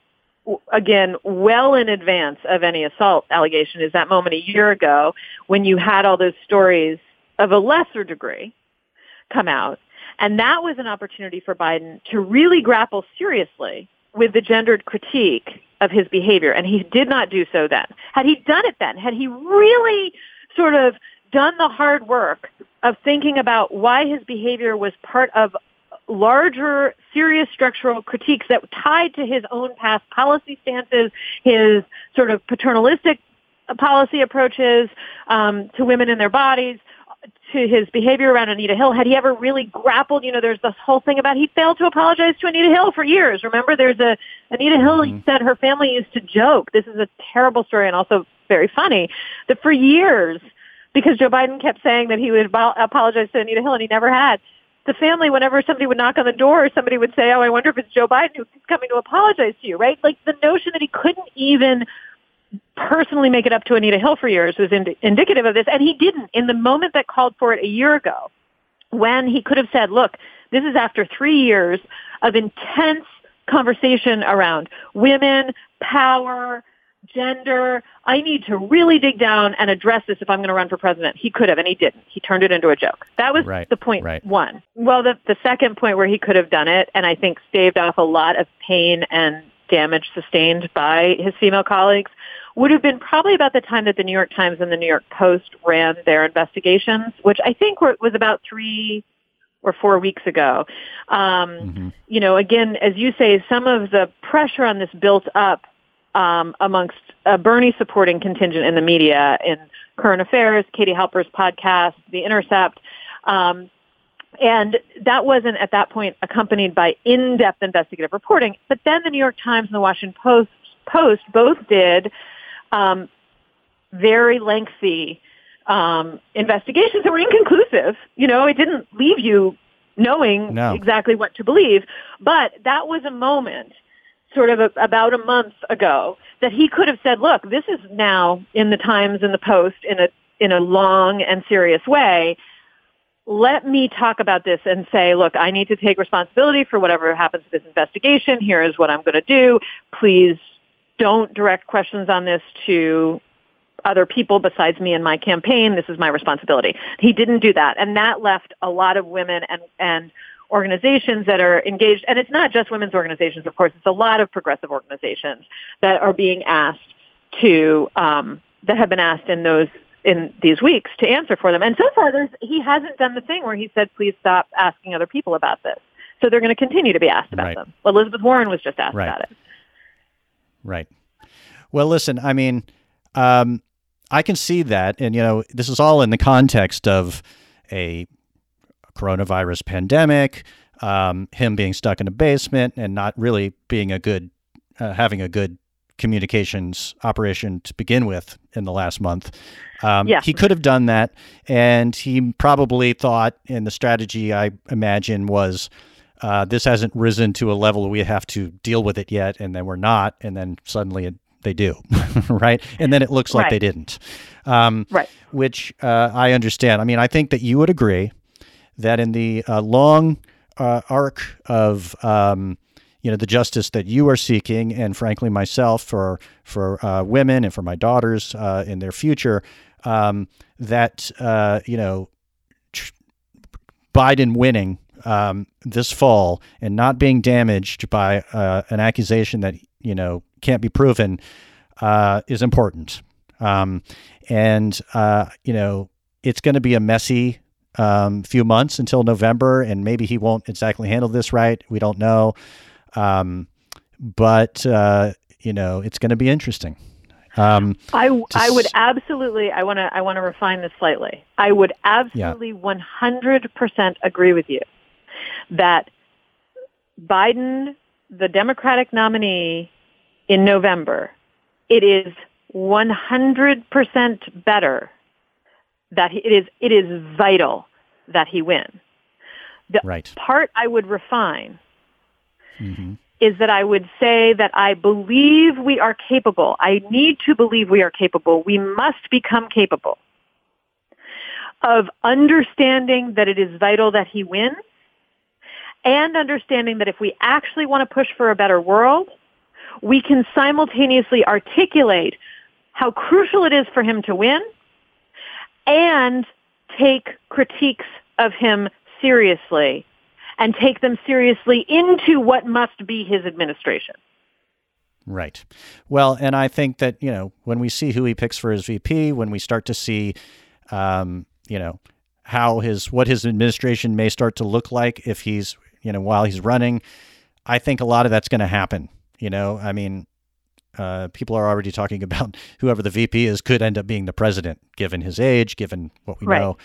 again, well in advance of any assault allegation is that moment a year ago when you had all those stories of a lesser degree come out. And that was an opportunity for Biden to really grapple seriously with the gendered critique of his behavior. And he did not do so then. Had he done it then, had he really sort of done the hard work of thinking about why his behavior was part of larger, serious structural critiques that tied to his own past policy stances, his sort of paternalistic policy approaches um, to women and their bodies, to his behavior around Anita Hill. Had he ever really grappled? You know, there's this whole thing about he failed to apologize to Anita Hill for years. Remember, there's a Anita Hill mm-hmm. said her family used to joke. This is a terrible story and also very funny. That for years, because Joe Biden kept saying that he would apo- apologize to Anita Hill and he never had. The family, whenever somebody would knock on the door, somebody would say, "Oh, I wonder if it's Joe Biden who's coming to apologize to you." Right? Like the notion that he couldn't even personally make it up to Anita Hill for years was ind- indicative of this, and he didn't. In the moment that called for it a year ago, when he could have said, look, this is after three years of intense conversation around women, power, gender. I need to really dig down and address this if I'm going to run for president. He could have, and he didn't. He turned it into a joke. That was Right, the point right. one. Well, the, the second point where he could have done it, and I think staved off a lot of pain and damage sustained by his female colleagues, would have been probably about the time that the New York Times and the New York Post ran their investigations, which I think were, was about three or four weeks ago. Um, Mm-hmm. You know, again, as you say, some of the pressure on this built up um, amongst a Bernie supporting contingent in the media, in Current Affairs, Katie Halper's podcast, The Intercept. Um, And that wasn't at that point accompanied by in-depth investigative reporting. But then the New York Times and the Washington Post, Post both did um, very lengthy um, investigations that were inconclusive. You know, it didn't leave you knowing No. exactly what to believe. But that was a moment, sort of a, about a month ago, that he could have said, "Look, this is now in the Times and the Post in a in a long and serious way." Let me talk about this and say, look, I need to take responsibility for whatever happens to this investigation. Here is what I'm going to do. Please don't direct questions on this to other people besides me and my campaign. This is my responsibility. He didn't do that. And that left a lot of women and, and organizations that are engaged, and it's not just women's organizations, of course, it's a lot of progressive organizations that are being asked to, um, that have been asked in those, in these weeks to answer for them. And so far, there's, he hasn't done the thing where he said, please stop asking other people about this. So they're going to continue to be asked about Right. them. Elizabeth Warren was just asked Right. about it. Right. Well, listen, I mean, um, I can see that. And, you know, this is all in the context of a coronavirus pandemic, um, him being stuck in a basement and not really being a good, uh, having a good communications operation to begin with in the last month. Um, Yeah. He could have done that. And he probably thought, and the strategy I imagine was, uh, this hasn't risen to a level we have to deal with it yet, and then we're not, and then suddenly it, they do, right? And then it looks like Right. they didn't, um, Right. which uh, I understand. I mean, I think that you would agree that in the uh, long uh, arc of um, you know the justice that you are seeking, and frankly myself for for uh, women and for my daughters uh, in their future, um, that uh, you know tr- Biden winning um, this fall and not being damaged by uh, an accusation that you know can't be proven uh, is important. Um, and uh, you know it's going to be a messy um, few months until November, and maybe he won't exactly handle this right. We don't know, um, but uh, you know it's going to be interesting. Um, I, I would absolutely. I want to. I want to refine this slightly. I would absolutely one hundred percent agree with you that Biden, the Democratic nominee in November, it is one hundred percent better that he, it is. It is vital that he win. The right. part I would refine hmm is that I would say that I believe we are capable. I need to believe we are capable. We must become capable of understanding that it is vital that he wins and understanding that if we actually want to push for a better world, we can simultaneously articulate how crucial it is for him to win and take critiques of him seriously and take them seriously into what must be his administration. Right. Well, and I think that, you know, when we see who he picks for his VP, when we start to see, um, you know, how his, what his administration may start to look like if he's, you know, while he's running, I think a lot of that's going to happen. You know, I mean, uh, people are already talking about whoever the VP is could end up being the president, given his age, given what we Right. know.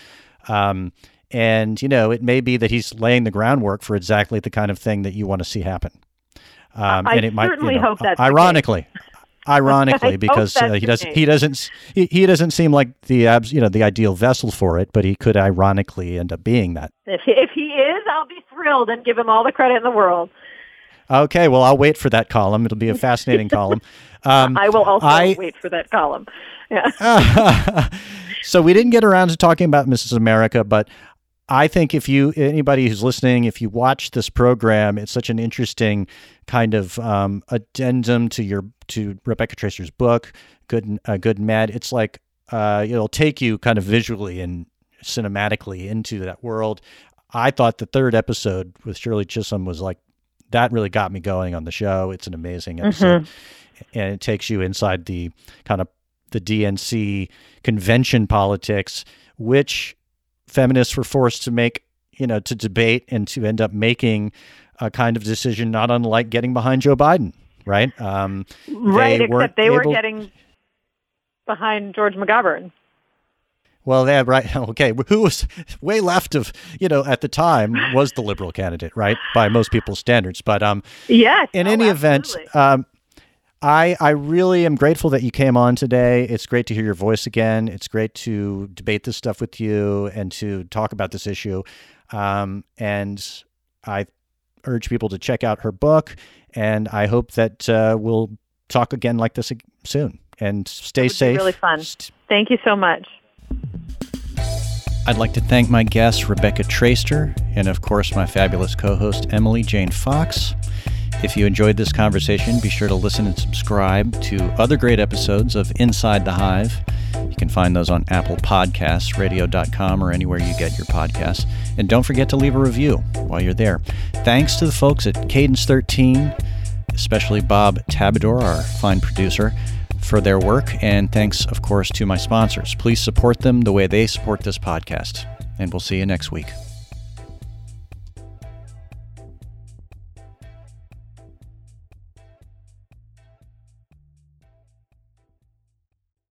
Um, and, you know, it may be that he's laying the groundwork for exactly the kind of thing that you want to see happen. Um, I and it might, certainly you know, hope that's ironically, ironically, because uh, he doesn't, he doesn't, he, he doesn't seem like the abs, you know, the ideal vessel for it, but he could ironically end up being that. If he, if he is, I'll be thrilled and give him all the credit in the world. Okay, well, I'll wait for that column. It'll be a fascinating column. Um, I will also I- wait for that column. Yeah. so we didn't get around to talking about Mrs. America, but I think if you anybody who's listening, if you watch this program, it's such an interesting kind of um, addendum to your to Rebecca Traister's book, Good uh, Good and Mad. It's like uh, it'll take you kind of visually and cinematically into that world. I thought the third episode with Shirley Chisholm was like that really got me going on the show. It's an amazing episode, and it takes you inside the kind of the DNC convention politics, which feminists were forced to make, you know, to debate and to end up making a kind of decision not unlike getting behind Joe Biden, right? Um, right, weren't except they were able- getting behind George McGovern. Well, yeah, right. Okay, who was way left of you know at the time was the liberal candidate, right, by most people's standards. But um, yes. In oh, any absolutely. event, um, I I really am grateful that you came on today. It's great to hear your voice again. It's great to debate this stuff with you and to talk about this issue. Um, and I urge people to check out her book. And I hope that uh, we'll talk again like this soon. And stay safe. really fun. Thank you so much. I'd like to thank my guest, Rebecca Traister, and of course, my fabulous co host, Emily Jane Fox. If you enjoyed this conversation, be sure to listen and subscribe to other great episodes of Inside the Hive. You can find those on Apple Podcasts, radio.com, or anywhere you get your podcasts. And don't forget to leave a review while you're there. Thanks to the folks at Cadence 13, especially Bob Tabador, our fine producer, for their work. And thanks, of course, to my sponsors. Please support them the way they support this podcast. And we'll see you next week.